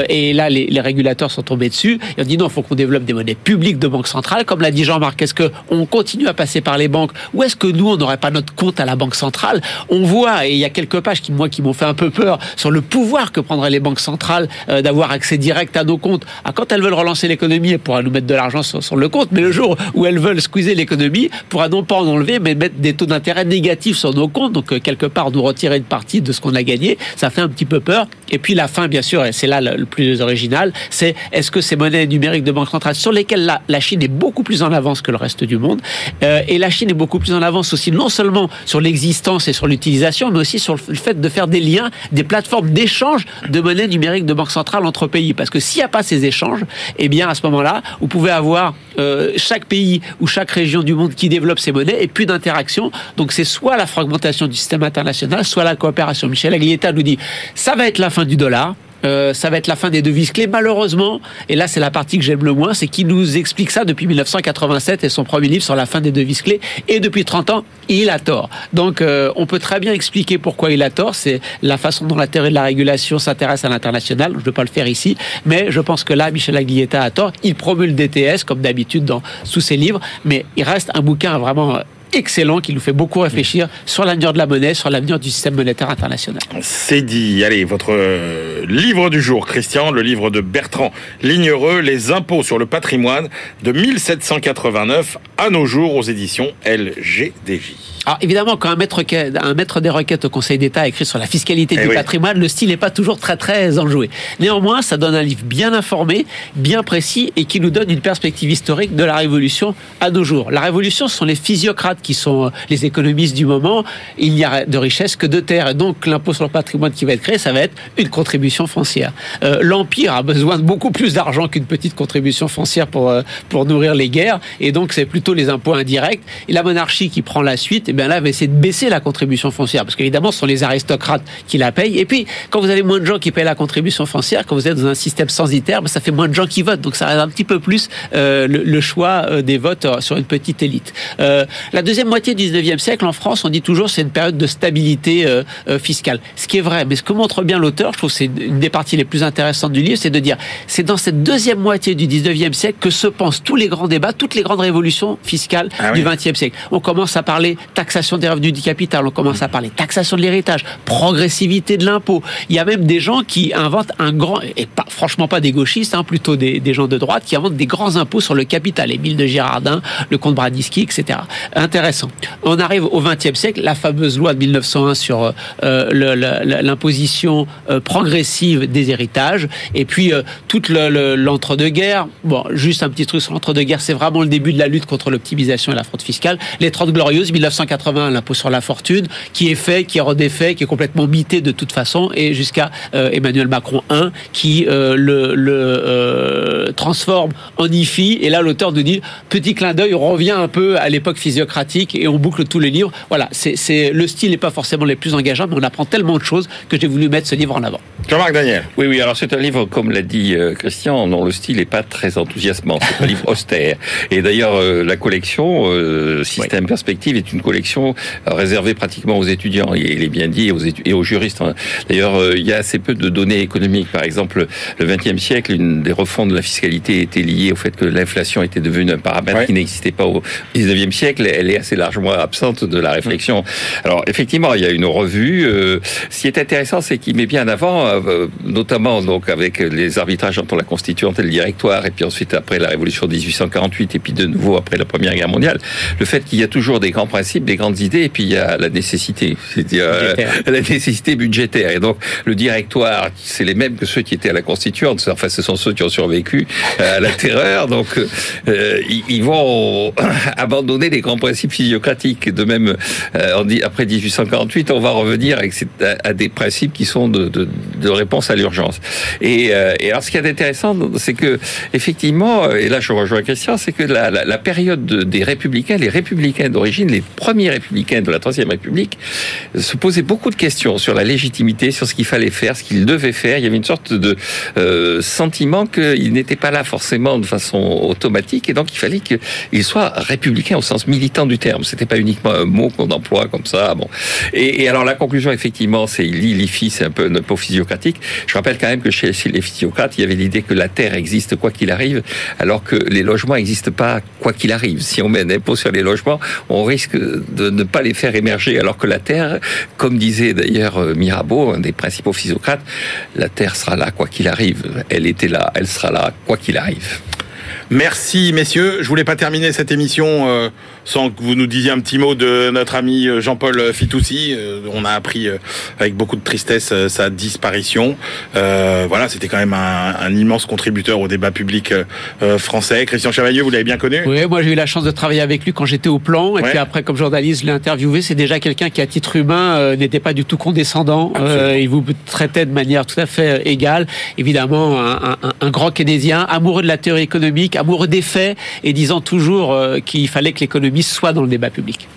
et là, les, les régulateurs sont tombés dessus. Ils ont dit non, il faut qu'on développe des monnaies publiques de banque centrale. Comme l'a dit Jean-Marc, est-ce qu'on continue à passer par les banques ou est-ce que nous, on n'aurait pas notre compte à la banque centrale? On voit, et il y a quelques pages qui, moi, qui m'ont fait un peu peur sur le pouvoir que prendraient les banques centrales euh, d'avoir accès direct à nos comptes. Ah, quand elles veulent relancer l'économie, elles pourraient nous mettre de l'argent sur, sur, le compte, mais le jour où elles veulent squeezer l'économie, pourra non pas en enlever, mais mettre des taux d'intérêt négatifs sur nos comptes. Donc, euh, quelque part, nous retirer une partie de ce qu'on a gagné. Ça fait un petit peu peur. Et puis, la fin, bien sûr, et c'est là le plus original, c'est est-ce que ces monnaies numériques de banque centrale sur lesquelles la, Chine est beaucoup plus en avance que le reste du monde, euh, et la Chine est beaucoup plus en avance aussi non seulement sur l'existence et sur l'utilisation, mais aussi sur le fait de faire des liens, des plateformes d'échange de monnaies numériques de banque centrale entre pays. Parce que s'il n'y a pas ces échanges, eh bien à ce moment-là, vous pouvez avoir euh, chaque pays ou chaque région du monde qui développe ces monnaies et plus d'interaction. Donc c'est soit la fragmentation du système international, soit la coopération. Michel Aglietta nous dit ça va être la fin du dollar. Euh, ça va être la fin des devises clés. Malheureusement, et là c'est la partie que j'aime le moins, c'est qu'il nous explique ça depuis 1987 et son premier livre sur la fin des devises clés. Et depuis 30 ans, il a tort. Donc euh, on peut très bien expliquer pourquoi il a tort. C'est la façon dont la théorie de la régulation s'intéresse à l'international. Je ne vais pas le faire ici, mais je pense que là, Michel Aguilletta a tort. Il promule le DTS comme d'habitude dans sous ses livres, mais il reste un bouquin vraiment excellent qui nous fait beaucoup réfléchir sur l'avenir de la monnaie, sur l'avenir du système monétaire international. C'est dit. Allez, votre euh, livre du jour, Christian, le livre de Bertrand Lignereux, Les impôts sur le patrimoine de 1789 à nos jours aux éditions LGDJ. Alors évidemment, quand un maître, un maître des requêtes au Conseil d'État écrit sur la fiscalité eh du patrimoine, le style n'est pas toujours très très enjoué. Néanmoins, ça donne un livre bien informé, bien précis et qui nous donne une perspective historique de la Révolution à nos jours. La Révolution, ce sont les physiocrates qui sont euh, les économistes du moment. Il n'y a de richesse que de terre. Et donc l'impôt sur le patrimoine qui va être créé, ça va être une contribution foncière. Euh, L'Empire a besoin de beaucoup plus d'argent qu'une petite contribution foncière pour, euh, pour nourrir les guerres. Et donc c'est plutôt les impôts indirects. Et la monarchie qui prend la suite, eh bien là, va essayer de baisser la contribution foncière. Parce qu'évidemment, ce sont les aristocrates qui la payent. Et puis, quand vous avez moins de gens qui payent la contribution foncière, quand vous êtes dans un système censitaire, ben, ça fait moins de gens qui votent. Donc ça reste un petit peu plus euh, le, le, choix euh, des votes euh, sur une petite élite. Euh, la deuxième moitié du 19e siècle, en France, on dit toujours c'est une période de stabilité euh, fiscale. Ce qui est vrai. Mais ce que montre bien l'auteur, je trouve c'est une des parties les plus intéressantes du livre, c'est de dire c'est dans cette deuxième moitié du 19e siècle que se pensent tous les grands débats, toutes les grandes révolutions fiscales ah du 20e siècle. On commence à parler taxation des revenus du capital, on commence à parler taxation de l'héritage, progressivité de l'impôt. Il y a même des gens qui inventent un grand, et pas, franchement pas des gauchistes, hein, plutôt des, gens de droite, qui inventent des grands impôts sur le capital, Émile de Girardin, le comte Bradiski, etc. Intéressant. On arrive au XXe siècle, la fameuse loi de 1901 sur euh, l'imposition euh, progressive des héritages, et puis euh, toute l'entre-deux-guerres. Bon, juste un petit truc sur l'entre-deux-guerres, c'est vraiment le début de la lutte contre l'optimisation et la fraude fiscale. Les 30 glorieuses, 1980, l'impôt sur la fortune, qui est fait, qui est redéfait, qui est complètement mité de toute façon, et jusqu'à euh, Emmanuel Macron 1, qui euh, le, le euh, transforme en IFI. Et là, l'auteur nous dit, petit clin d'œil, on revient un peu à l'époque physiocratique et on boucle tous les livres. Voilà, c'est le style n'est pas forcément les plus engageants, mais on apprend tellement de choses que j'ai voulu mettre ce livre en avant. Jean-Marc Daniel. Oui, oui, alors c'est un livre, comme l'a dit Christian, dont le style n'est pas très enthousiasmant. C'est un livre austère. Et d'ailleurs, la collection Système Perspective est une collection réservé pratiquement aux étudiants. Et il est bien dit, aux et aux juristes. Hein. D'ailleurs, euh, il y a assez peu de données économiques. Par exemple, le XXe siècle, une des refontes de la fiscalité était liée au fait que l'inflation était devenue un paramètre qui n'existait pas au XIXe siècle. Elle est assez largement absente de la réflexion. Alors, effectivement, il y a une revue. Euh, ce qui est intéressant, c'est qu'il met bien en avant, euh, notamment donc avec les arbitrages entre la constituante et le directoire, et puis ensuite après la révolution de 1848, et puis de nouveau après la Première Guerre mondiale, le fait qu'il y a toujours des grands principes, des grandes idées, et puis il y a la nécessité, c'est-à-dire euh, la nécessité budgétaire. Et donc le directoire, c'est les mêmes que ceux qui étaient à la Constituante. Enfin, ce sont ceux qui ont survécu à la terreur. Donc euh, ils vont abandonner les grands principes physiocratiques. De même, euh, on dit, après 1848, on va revenir avec, à, des principes qui sont de, de, de réponse à l'urgence. Et, euh, et, alors, ce qui est intéressant, c'est que effectivement, et là je rejoins Christian, c'est que la, la, la, période des républicains, les républicains d'origine, les premiers républicains de la Troisième République, se posaient beaucoup de questions sur la légitimité, sur ce qu'il fallait faire, ce qu'ils devaient faire. Il y avait une sorte de euh, sentiment qu'ils n'étaient pas là forcément de façon automatique, et donc il fallait qu'ils soient républicains au sens militant du terme. C'était pas uniquement un mot qu'on emploie comme ça. Bon. Et, alors la conclusion, effectivement, c'est l'IFI, c'est un peu un peu physiocratique. Je rappelle quand même que chez les physiocrates, il y avait l'idée que la terre existe quoi qu'il arrive, alors que les logements n'existent pas quoi qu'il arrive. Si on met un impôt sur les logements, on risque de ne pas les faire émerger, alors que la terre, comme disait d'ailleurs euh, Mirabeau, un des principaux physiocrates, la terre sera là quoi qu'il arrive. Elle était là, elle sera là quoi qu'il arrive. Merci messieurs. Je voulais pas terminer cette émission euh, sans que vous nous disiez un petit mot de notre ami euh, Jean-Paul Fitoussi. Euh, on a appris euh, avec beaucoup de tristesse euh, sa disparition. Euh, voilà, c'était quand même un, un, immense contributeur au débat public français. Christian Chavailleux, vous l'avez bien connu Oui, moi j'ai eu la chance de travailler avec lui quand j'étais au plan. Et ouais. puis après, comme journaliste, je l'ai interviewé. C'est déjà quelqu'un qui, à titre humain, n'était pas du tout condescendant. il vous traitait de manière tout à fait égale. Évidemment, un, un, un grand keynésien, amoureux de la théorie économique, amoureux des faits et disant toujours euh, qu'il fallait que l'économie soit dans le débat public.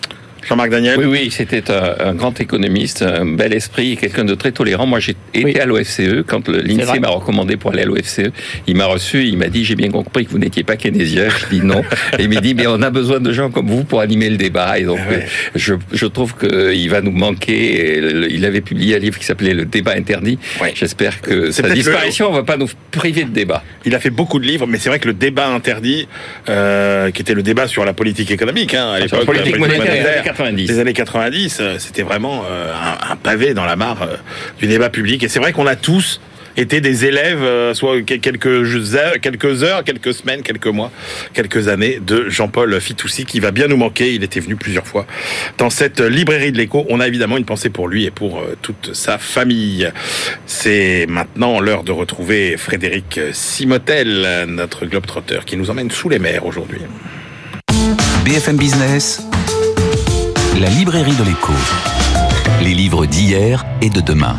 Jean-Marc Daniel Oui, oui, c'était un, un, grand économiste, un bel esprit, quelqu'un de très tolérant. Moi, j'ai été oui. à l'OFCE quand l'INSEE m'a recommandé pour aller à l'OFCE. Il m'a reçu, il m'a dit, j'ai bien compris que vous n'étiez pas keynésien. Je dis non. Et il m'a dit, mais on a besoin de gens comme vous pour animer le débat. Et donc, ah ouais. je, je trouve qu'il va nous manquer. Il avait publié un livre qui s'appelait Le débat interdit. Ouais. J'espère que sa disparition ne va pas nous priver de débat. Il a fait beaucoup de livres, mais c'est vrai que le débat interdit, euh, qui était le débat sur la politique économique, hein, à l'époque, politique monétaire, 90. Les années 90, c'était vraiment euh, un, un, pavé dans la mare euh, du débat public. Et c'est vrai qu'on a tous été des élèves, euh, soit quelques heures, quelques heures, quelques semaines, quelques mois, quelques années de Jean-Paul Fitoussi, qui va bien nous manquer. Il était venu plusieurs fois dans cette librairie de l'écho. On a évidemment une pensée pour lui et pour euh, toute sa famille. C'est maintenant l'heure de retrouver Frédéric Simotel, notre globe-trotteur, qui nous emmène sous les mers aujourd'hui. BFM Business, la librairie de l'écho. Les livres d'hier et de demain.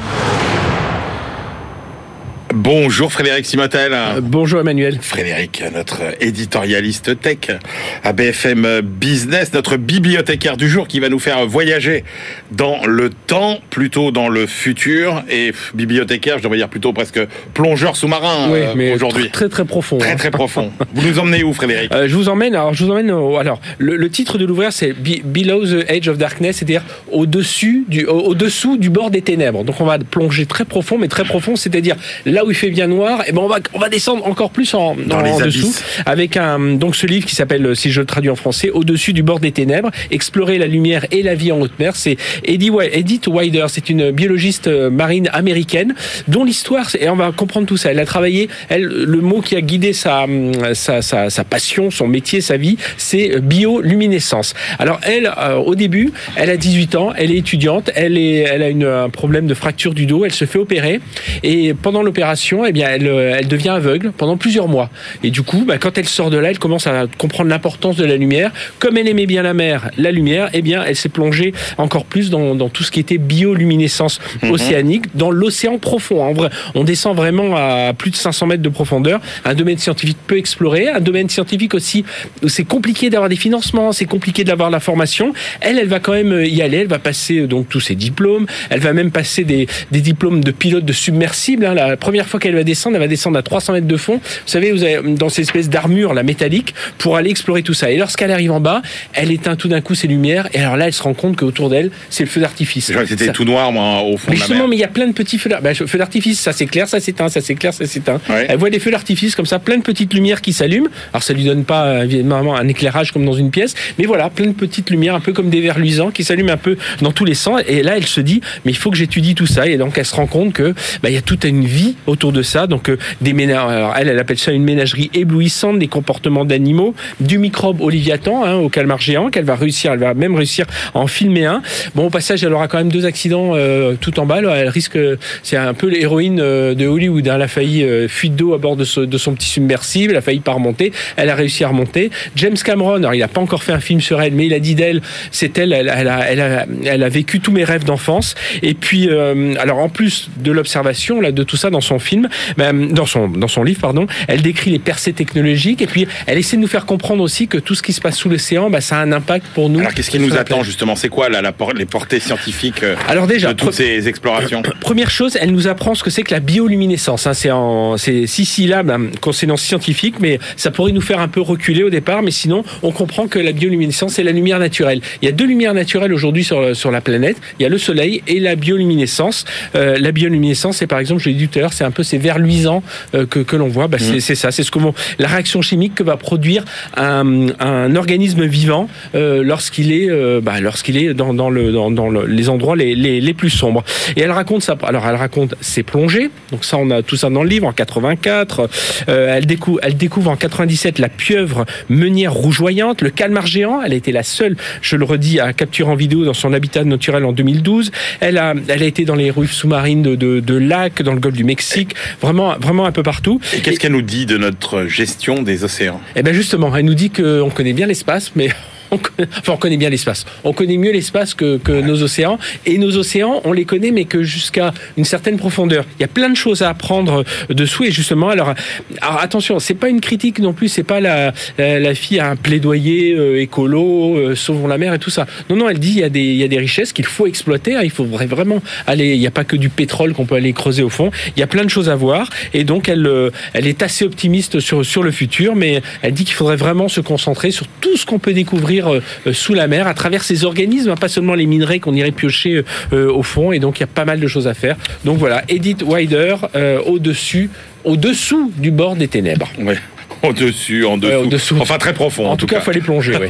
Bonjour Frédéric Simotel. Euh, bonjour Emmanuel. Frédéric, notre éditorialiste tech à BFM Business, notre bibliothécaire du jour qui va nous faire voyager dans le temps, plutôt dans le futur. Et bibliothécaire, je devrais dire plutôt presque plongeur sous-marin oui, euh, aujourd'hui. Très très profond. Très hein. très profond. vous nous emmenez où Frédéric? Euh, Je vous emmène, alors je vous emmène, au, alors le, le, titre de l'ouvrage c'est Below the Edge of Darkness, c'est-à-dire au-dessus du, au-dessous du bord des ténèbres. Donc on va plonger très profond, mais très profond, c'est-à-dire là où il fait bien noir, et ben on va on va descendre encore plus en, Dans en, les en abysses. dessous avec un donc ce livre qui s'appelle si je le traduis en français au-dessus du bord des ténèbres, explorer la lumière et la vie en haute mer. C'est Edith Wider, c'est une biologiste euh, marine américaine dont l'histoire et on va comprendre tout ça. Elle a travaillé, elle le mot qui a guidé sa sa, sa, sa passion, son métier, sa vie, c'est bioluminescence. Alors elle euh, au début, elle a 18 ans, elle est étudiante, elle est elle a une, un problème de fracture du dos, elle se fait opérer et pendant l'opération eh bien, elle, elle, devient aveugle pendant plusieurs mois. Et du coup, bah, quand elle sort de là, elle commence à comprendre l'importance de la lumière. Comme elle aimait bien la mer, la lumière, eh bien, elle s'est plongée encore plus dans, dans, tout ce qui était bioluminescence mmh. océanique, dans l'océan profond. En vrai, on descend vraiment à plus de 500 mètres de profondeur. Un domaine scientifique peu exploré, un domaine scientifique aussi où c'est compliqué d'avoir des financements, c'est compliqué d'avoir la formation. Elle, elle va quand même y aller. Elle va passer donc tous ses diplômes. Elle va même passer des, des diplômes de pilote de submersible. Hein. La première fois qu'elle va descendre, elle va descendre à 300 mètres de fond. Vous savez, vous avez dans cette espèce d'armure, la métallique, pour aller explorer tout ça. Et lorsqu'elle arrive en bas, elle éteint tout d'un coup ses lumières. Et alors là, elle se rend compte qu'autour d'elle, c'est le feu d'artifice. C'était tout noir, moi, au fond mais de la mer. Justement, mais il y a plein de petits feux d'artifice. Bah, feu d'artifice, ça s'éclaire, ça s'éteint, ça s'éclaire, ça s'éteint. Ouais. Elle voit des feux d'artifice comme ça, plein de petites lumières qui s'allument. Alors ça lui donne pas évidemment un éclairage comme dans une pièce, mais voilà, plein de petites lumières, un peu comme des verres luisants, qui s'allument un peu dans tous les sens. Et là, elle se dit, mais il faut que j'étudie tout ça. Et donc, elle se rend compte que bah, il y a toute une vie autour de ça. Donc des ménages, elle, elle appelle ça une ménagerie éblouissante, des comportements d'animaux, du microbe au Léviathan, hein, au calmar géant, qu'elle va réussir, elle va même réussir à en filmer un. Bon, au passage, elle aura quand même deux accidents tout en bas. Elle risque, c'est un peu l'héroïne de Hollywood. Hein. Elle a failli fuite d'eau à bord de, de son petit submersible, elle a failli pas remonter. Elle a réussi à remonter. James Cameron, alors il n'a pas encore fait un film sur elle, mais il a dit d'elle, c'est elle, elle, elle, a, elle, a, elle, a, vécu tous mes rêves d'enfance. Et puis, euh, alors en plus de l'observation là de tout ça dans son film, ben, dans son dans son livre pardon, elle décrit les percées technologiques et puis elle essaie de nous faire comprendre aussi que tout ce qui se passe sous l'océan, ben, ça a un impact pour nous. Alors qu'est-ce qui nous attend justement? C'est quoi là, la, les portées scientifiques euh, alors déjà, de toutes ces explorations? Première chose, elle nous apprend ce que c'est que la bioluminescence. Hein. C'est en c'est si si là, ben, consonance scientifique, mais ça pourrait nous faire un peu reculer au départ, mais sinon on comprend que la bioluminescence c'est la lumière naturelle. Il y a deux lumières naturelles aujourd'hui sur, sur la planète. Il y a le soleil et la bioluminescence. Euh, la bioluminescence, c'est par exemple, je l'ai dit tout à l'heure, c'est un peu ces verres luisants euh, que, que l'on voit. Bah, c'est mmh. ça, c'est ce que la réaction chimique que va produire un, un organisme vivant euh, lorsqu'il est, euh, bah, lorsqu'il est dans, dans, le, dans, dans le, les endroits les, les, les, plus sombres. Et elle raconte ça. Alors elle raconte ses plongées. Donc ça, on a tout ça dans le livre en 84. Euh, elle découvre, elle découvre en 97 la pieuvre meunière rougeoyante, le calmar géant. Elle a été la seule, je le redis, à capturer en vidéo dans son habitat naturel en 2012. Elle a, elle a été dans les rues sous-marines de, de, de lacs, dans le golfe du Mexique, vraiment, vraiment un peu partout. Et qu'est-ce qu'elle nous dit de notre gestion des océans? Eh ben justement, elle nous dit qu'on connaît bien l'espace, mais on enfin, on connaît bien l'espace. On connaît mieux l'espace que, nos océans. Et nos océans, on les connaît, mais que jusqu'à une certaine profondeur. Il y a plein de choses à apprendre dessous. Et justement, alors, alors attention, c'est pas une critique non plus. C'est pas la, la, la, fille à un plaidoyer euh, écolo, euh, sauvons la mer et tout ça. Non, non, elle dit il y a des, il y a des richesses qu'il faut exploiter. Hein, il faut vraiment aller. Il n'y a pas que du pétrole qu'on peut aller creuser au fond. Il y a plein de choses à voir. Et donc, elle, euh, elle est assez optimiste sur, sur le futur, mais elle dit qu'il faudrait vraiment se concentrer sur tout ce qu'on peut découvrir euh, sous la mer à travers ces organismes, hein, pas seulement les minerais qu'on irait piocher euh, au fond. Et donc il y a pas mal de choses à faire. Donc voilà, Edith Wider euh, au-dessus, au-dessous du bord des ténèbres. Ouais. Au-dessus, en dessous. Ouais, dessous. Enfin, très profond. En, en tout, cas, il fallait plonger. Oui.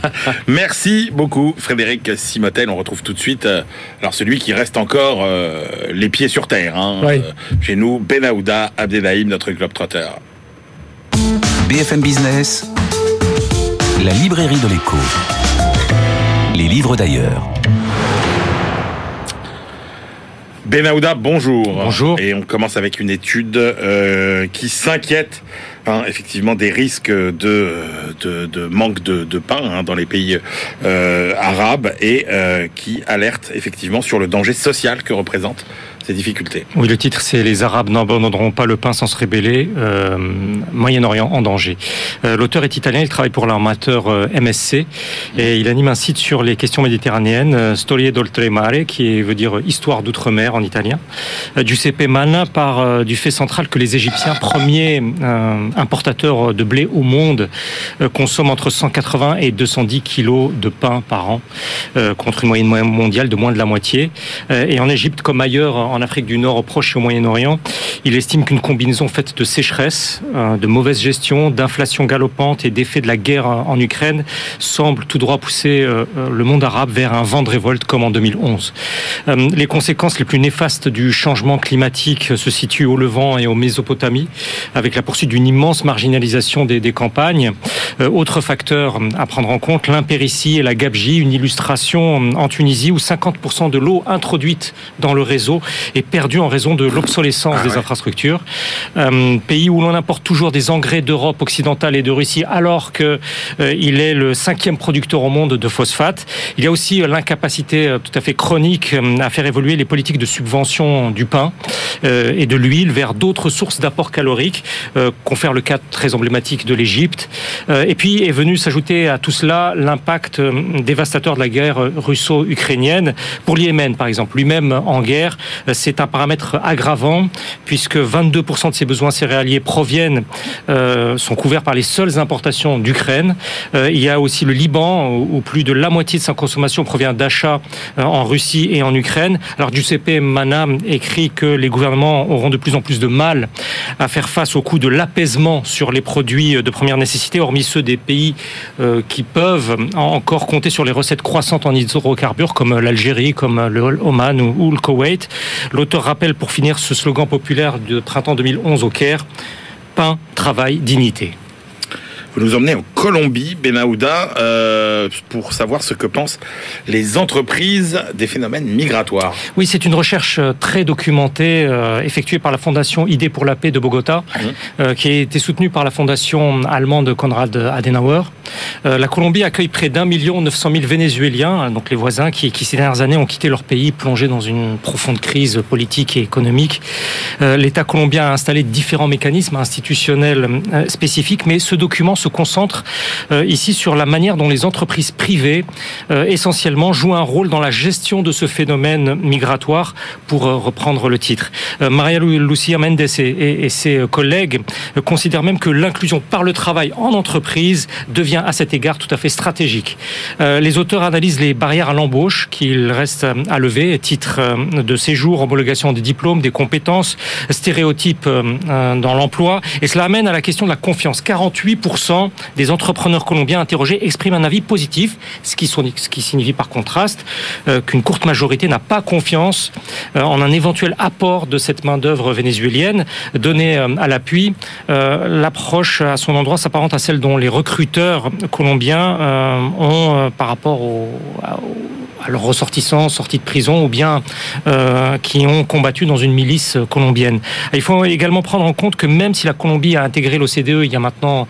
Merci beaucoup, Frédéric Simotel. On retrouve tout de suite euh, alors celui qui reste encore euh, les pieds sur terre. Hein, euh, chez nous, Benaouda Abdelhaim, notre globe-trotter. BFM Business, la librairie de l'écho. Les livres d'ailleurs. Benaouda, bonjour. Bonjour. Et on commence avec une étude euh, qui s'inquiète hein, effectivement des risques de, de, de manque de, de pain hein, dans les pays euh, arabes et euh, qui alerte effectivement sur le danger social que représentent difficultés. Oui, le titre c'est Les Arabes n'abandonneront pas le pain sans se rébeller, euh, Moyen-Orient en danger. Euh, L'auteur est italien, il travaille pour l'armateur euh, MSC et il anime un site sur les questions méditerranéennes, Storie d'Oltremare, qui veut dire Histoire d'outre-mer en italien. Giuseppe Manna part euh, du fait central que les Égyptiens, premiers importateurs de blé au monde, consomment entre 180 et 210 kilos de pain par an, contre une moyenne mondiale de moins de la moitié. et en Égypte, comme ailleurs Afrique du Nord, au Proche et au Moyen-Orient. Il estime qu'une combinaison faite de sécheresse, euh, de mauvaise gestion, d'inflation galopante et d'effets de la guerre en Ukraine semble tout droit pousser euh, le monde arabe vers un vent de révolte comme en 2011. Euh, les conséquences les plus néfastes du changement climatique se situent au Levant et au Mésopotamie, avec la poursuite d'une immense marginalisation des campagnes. Autre facteur à prendre en compte, l'impéritie et la gabegie, une illustration en Tunisie où 50% de l'eau introduite dans le réseau est perdu en raison de l'obsolescence ah, des ouais. infrastructures. Euh, pays où l'on importe toujours des engrais d'Europe occidentale et de Russie, alors que euh, est le cinquième producteur au monde de phosphate. Il y a aussi l'incapacité tout à fait chronique à faire évoluer les politiques de subvention du pain euh, et de l'huile vers d'autres sources d'apport calorique, euh, confère le cas très emblématique de l'Égypte. Euh, et puis est venu s'ajouter à tout cela l'impact dévastateur de la guerre russo-ukrainienne pour l'Yémen, par exemple. Lui-même en guerre, c'est un paramètre aggravant puisque 22% de ses besoins céréaliers proviennent, euh, sont couverts par les seules importations d'Ukraine. Euh, il y a aussi le Liban où plus de la moitié de sa consommation provient d'achats euh, en Russie et en Ukraine. Alors Giuseppe Mana écrit que les gouvernements auront de plus en plus de mal à faire face au coût de l'apaisement sur les produits de première nécessité, hormis ceux des pays euh, qui peuvent encore compter sur les recettes croissantes en hydrocarbures comme l'Algérie, comme le Oman ou, le Koweït. L'auteur rappelle pour finir ce slogan populaire de printemps 2011 au Caire, pain, travail, dignité. Vous nous emmenez en Colombie, Benahouda, euh, pour savoir ce que pensent les entreprises des phénomènes migratoires. Oui, c'est une recherche euh, très documentée, euh, effectuée par la Fondation Idée pour la paix de Bogota, euh, qui a été soutenue par la Fondation allemande Konrad Adenauer. La Colombie accueille près d'un million neuf cent mille Vénézuéliens, donc les voisins, qui, qui ces dernières années ont quitté leur pays, plongé dans une profonde crise politique et économique. L'État colombien a installé différents mécanismes institutionnels spécifiques, mais ce document se concentre euh, ici sur la manière dont les entreprises privées, euh, essentiellement, jouent un rôle dans la gestion de ce phénomène migratoire, pour euh, reprendre le titre. Maria Lu- Lucia Mendes et, ses collègues considèrent même que l'inclusion par le travail en entreprise devient à cet égard tout à fait stratégique. Les auteurs analysent les barrières à l'embauche qu'il reste à lever, titre de séjour, homologation des diplômes, des compétences, stéréotypes dans l'emploi, et cela amène à la question de la confiance. 48% des entrepreneurs colombiens interrogés expriment un avis positif, ce qui, signifie par contraste euh, qu'une courte majorité n'a pas confiance euh, en un éventuel apport de cette main-d'œuvre vénézuélienne. Donné euh, à l'appui, l'approche à son endroit s'apparente à celle dont les recruteurs colombiens ont par rapport à, leurs ressortissants sortis de prison ou bien qui ont combattu dans une milice colombienne. Il faut également prendre en compte que même si la Colombie a intégré l'OCDE il y a maintenant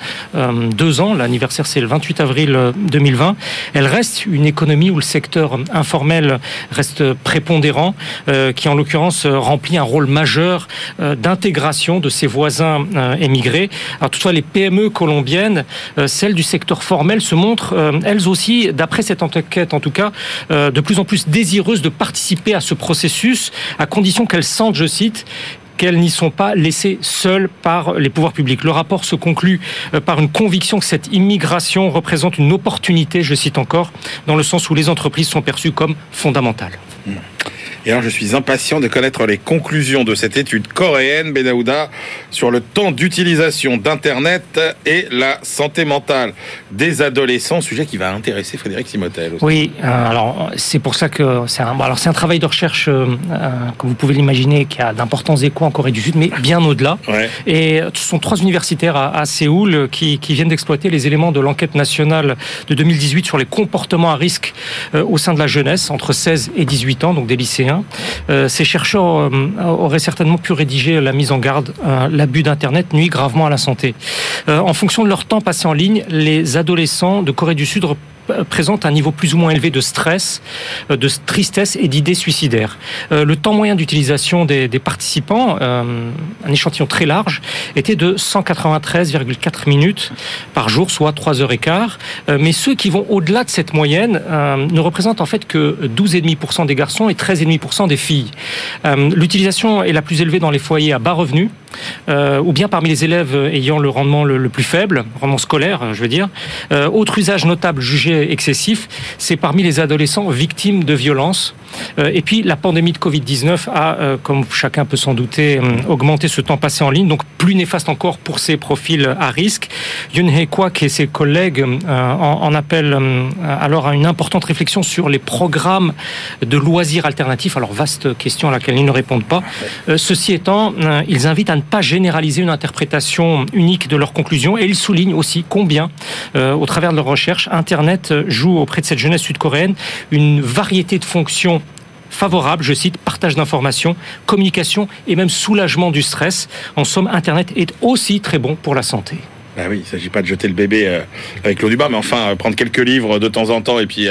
deux ans, l'anniversaire c'est le 28 avril euh, 2020, elle reste une économie où le secteur informel reste prépondérant, euh, qui en l'occurrence euh, remplit un rôle majeur euh, d'intégration de ses voisins euh, émigrés. Alors toutefois, les PME colombiennes, euh, celles du secteur formel, se montrent euh, elles aussi, d'après cette enquête en tout cas, euh, de plus en plus désireuses de participer à ce processus, à condition qu'elles sentent, je cite, qu'elles n'y sont pas laissées seules par les pouvoirs publics. Le rapport se conclut euh, par une conviction que cette immigration représente une opportunité, je cite encore, dans le sens où les entreprises sont perçues comme fondamentales. Et alors, je suis impatient de connaître les conclusions de cette étude coréenne, Benahouda, sur le temps d'utilisation d'Internet et la santé mentale des adolescents, sujet qui va intéresser Frédéric Simotel. aussi. Oui, euh, alors c'est pour ça que c'est un, bon, alors c'est un travail de recherche, euh, euh, comme vous pouvez l'imaginer, qui a d'importants échos en Corée du Sud, mais bien au-delà. Ouais. Et ce sont trois universitaires à, à Séoul qui, qui viennent d'exploiter les éléments de l'enquête nationale de 2018 sur les comportements à risque euh, au sein de la jeunesse, entre 16 et 18 ans, donc des lycéens. Euh, ces chercheurs euh, auraient certainement pu rédiger la mise en garde. euh, L'abus d'Internet nuit gravement à la santé. En fonction de leur temps passé en ligne, les adolescents de Corée du Sud rep- présentent un niveau plus ou moins élevé de stress, euh, de tristesse et d'idées suicidaires. Euh, Le temps moyen d'utilisation des, participants, euh, un échantillon très large, était de 193,4 minutes par jour, soit 3 heures et quart. Euh, Mais ceux qui vont au-delà de cette moyenne euh, ne représentent en fait que 12,5% des garçons et 13,5% des filles. Euh, L'utilisation est la plus élevée dans les foyers à bas revenus, euh, ou bien parmi les élèves ayant le rendement le, plus faible, rendement scolaire, je veux dire. Euh, autre usage notable jugé excessif, c'est parmi les adolescents victimes de violences. Euh, et puis la pandémie de Covid-19 a, euh, comme chacun peut s'en douter, augmenté ce temps passé en ligne, donc plus néfaste encore pour ces profils à risque. Yun Hee Kwak et ses collègues en, en appellent alors à une importante réflexion sur les programmes de loisirs alternatifs. Alors vaste question à laquelle ils ne répondent pas. Ceci étant, ils invitent à ne pas généraliser une interprétation unique de leurs conclusions et ils soulignent aussi combien, euh, au travers de leurs recherches, Internet euh, joue auprès de cette jeunesse sud-coréenne une variété de fonctions favorables, je cite, partage d'informations, communication et même soulagement du stress. En somme, Internet est aussi très bon pour la santé. Bah oui, il ne s'agit pas de jeter le bébé euh, avec l'eau du bain, mais enfin, prendre quelques livres de temps en temps et puis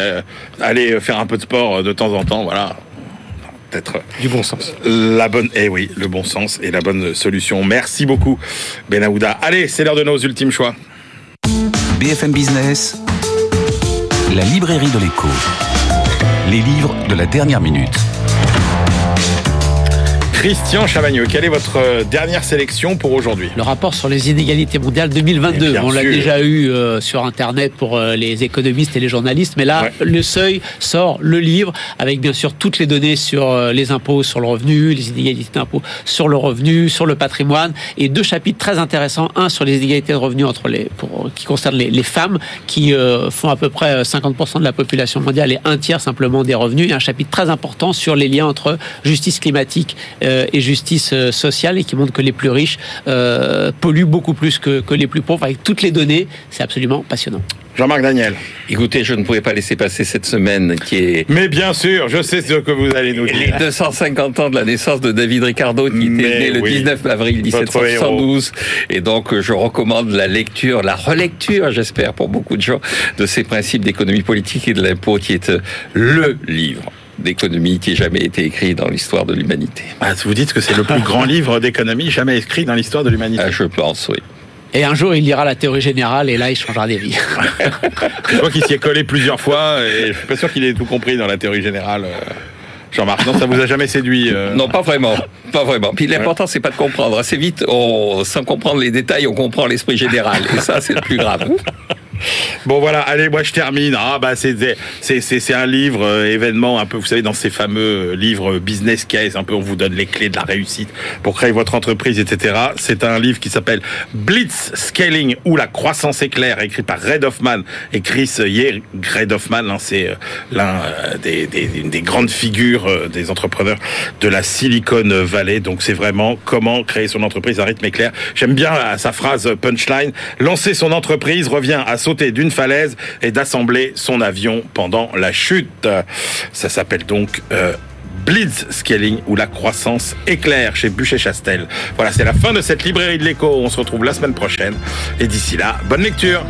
aller faire un peu de sport de temps en temps, voilà. Peut-être Du bon sens. la bonne, eh oui, le bon sens et la bonne solution. Merci beaucoup, Benahouda. Allez, c'est l'heure de nos ultimes choix. BFM Business, la librairie de l'écho. Les livres de la dernière minute. Christian Chavagneux, quelle est votre euh, dernière sélection pour aujourd'hui? Le rapport sur les inégalités mondiales 2022. Bien On l'a déjà eu euh, sur Internet pour euh, les économistes et les journalistes, mais là, Ouais. le seuil sort le livre avec bien sûr toutes les données sur euh, les impôts sur le revenu, les inégalités d'impôts sur le revenu, sur le patrimoine, et deux chapitres très intéressants. Un sur les inégalités de revenus entre les, pour, qui concernent les, les femmes, qui font à peu près euh, 50% de la population mondiale et un tiers simplement des revenus, et un chapitre très important sur les liens entre justice climatique et justice euh, sociale, et qui montre que les plus riches euh, polluent beaucoup plus que, que les plus pauvres, avec toutes les données. C'est absolument passionnant. Jean-Marc Daniel. Écoutez, je ne pouvais pas laisser passer cette semaine qui est Mais bien sûr, je sais ce que vous allez nous les dire. 250 ans de la naissance de David Ricardo qui était Mais né le oui. 19 avril Votre 1772 et donc euh, je recommande la lecture, la relecture j'espère pour beaucoup de gens de ces principes d'économie politique et de l'impôt qui est euh, le livre d'économie qui ait jamais été écrit dans l'histoire de l'humanité. Ah, vous dites que c'est le plus grand livre d'économie jamais écrit dans l'histoire de l'humanité. Ah, je pense, oui. Et un jour, il lira la théorie générale, et là, il changera des vies. Je crois qu'il s'y est collé plusieurs fois et je suis pas sûr qu'il ait tout compris dans la théorie générale. euh, Jean-Marc, non, ça vous a jamais séduit euh, Non, pas vraiment, pas vraiment. Puis l'important, c'est pas de comprendre. Assez vite, on, sans comprendre les détails, on comprend l'esprit général. Et ça, c'est le plus grave. Bon voilà, allez, moi je termine. Ah bah c'est c'est c'est un livre euh, événement un peu, vous savez, dans ces fameux euh, livres business case, un peu on vous donne les clés de la réussite pour créer votre entreprise, etc. C'est un livre qui s'appelle Blitz Scaling ou la croissance éclair, écrit par Red Hoffman et Chris Ye. Red Hoffman, hein, c'est euh, l'un euh, des, des, des grandes figures euh, des entrepreneurs de la Silicon Valley. Donc c'est vraiment comment créer son entreprise à rythme éclair. J'aime bien euh, sa phrase punchline. Lancer son entreprise revient à sauter d'une falaise et d'assembler son avion pendant la chute. Ça s'appelle donc euh, Blitz Scaling ou la croissance éclair chez Bûcher-Chastel. Voilà, c'est la fin de cette librairie de l'écho. On se retrouve la semaine prochaine. Et d'ici là, bonne lecture.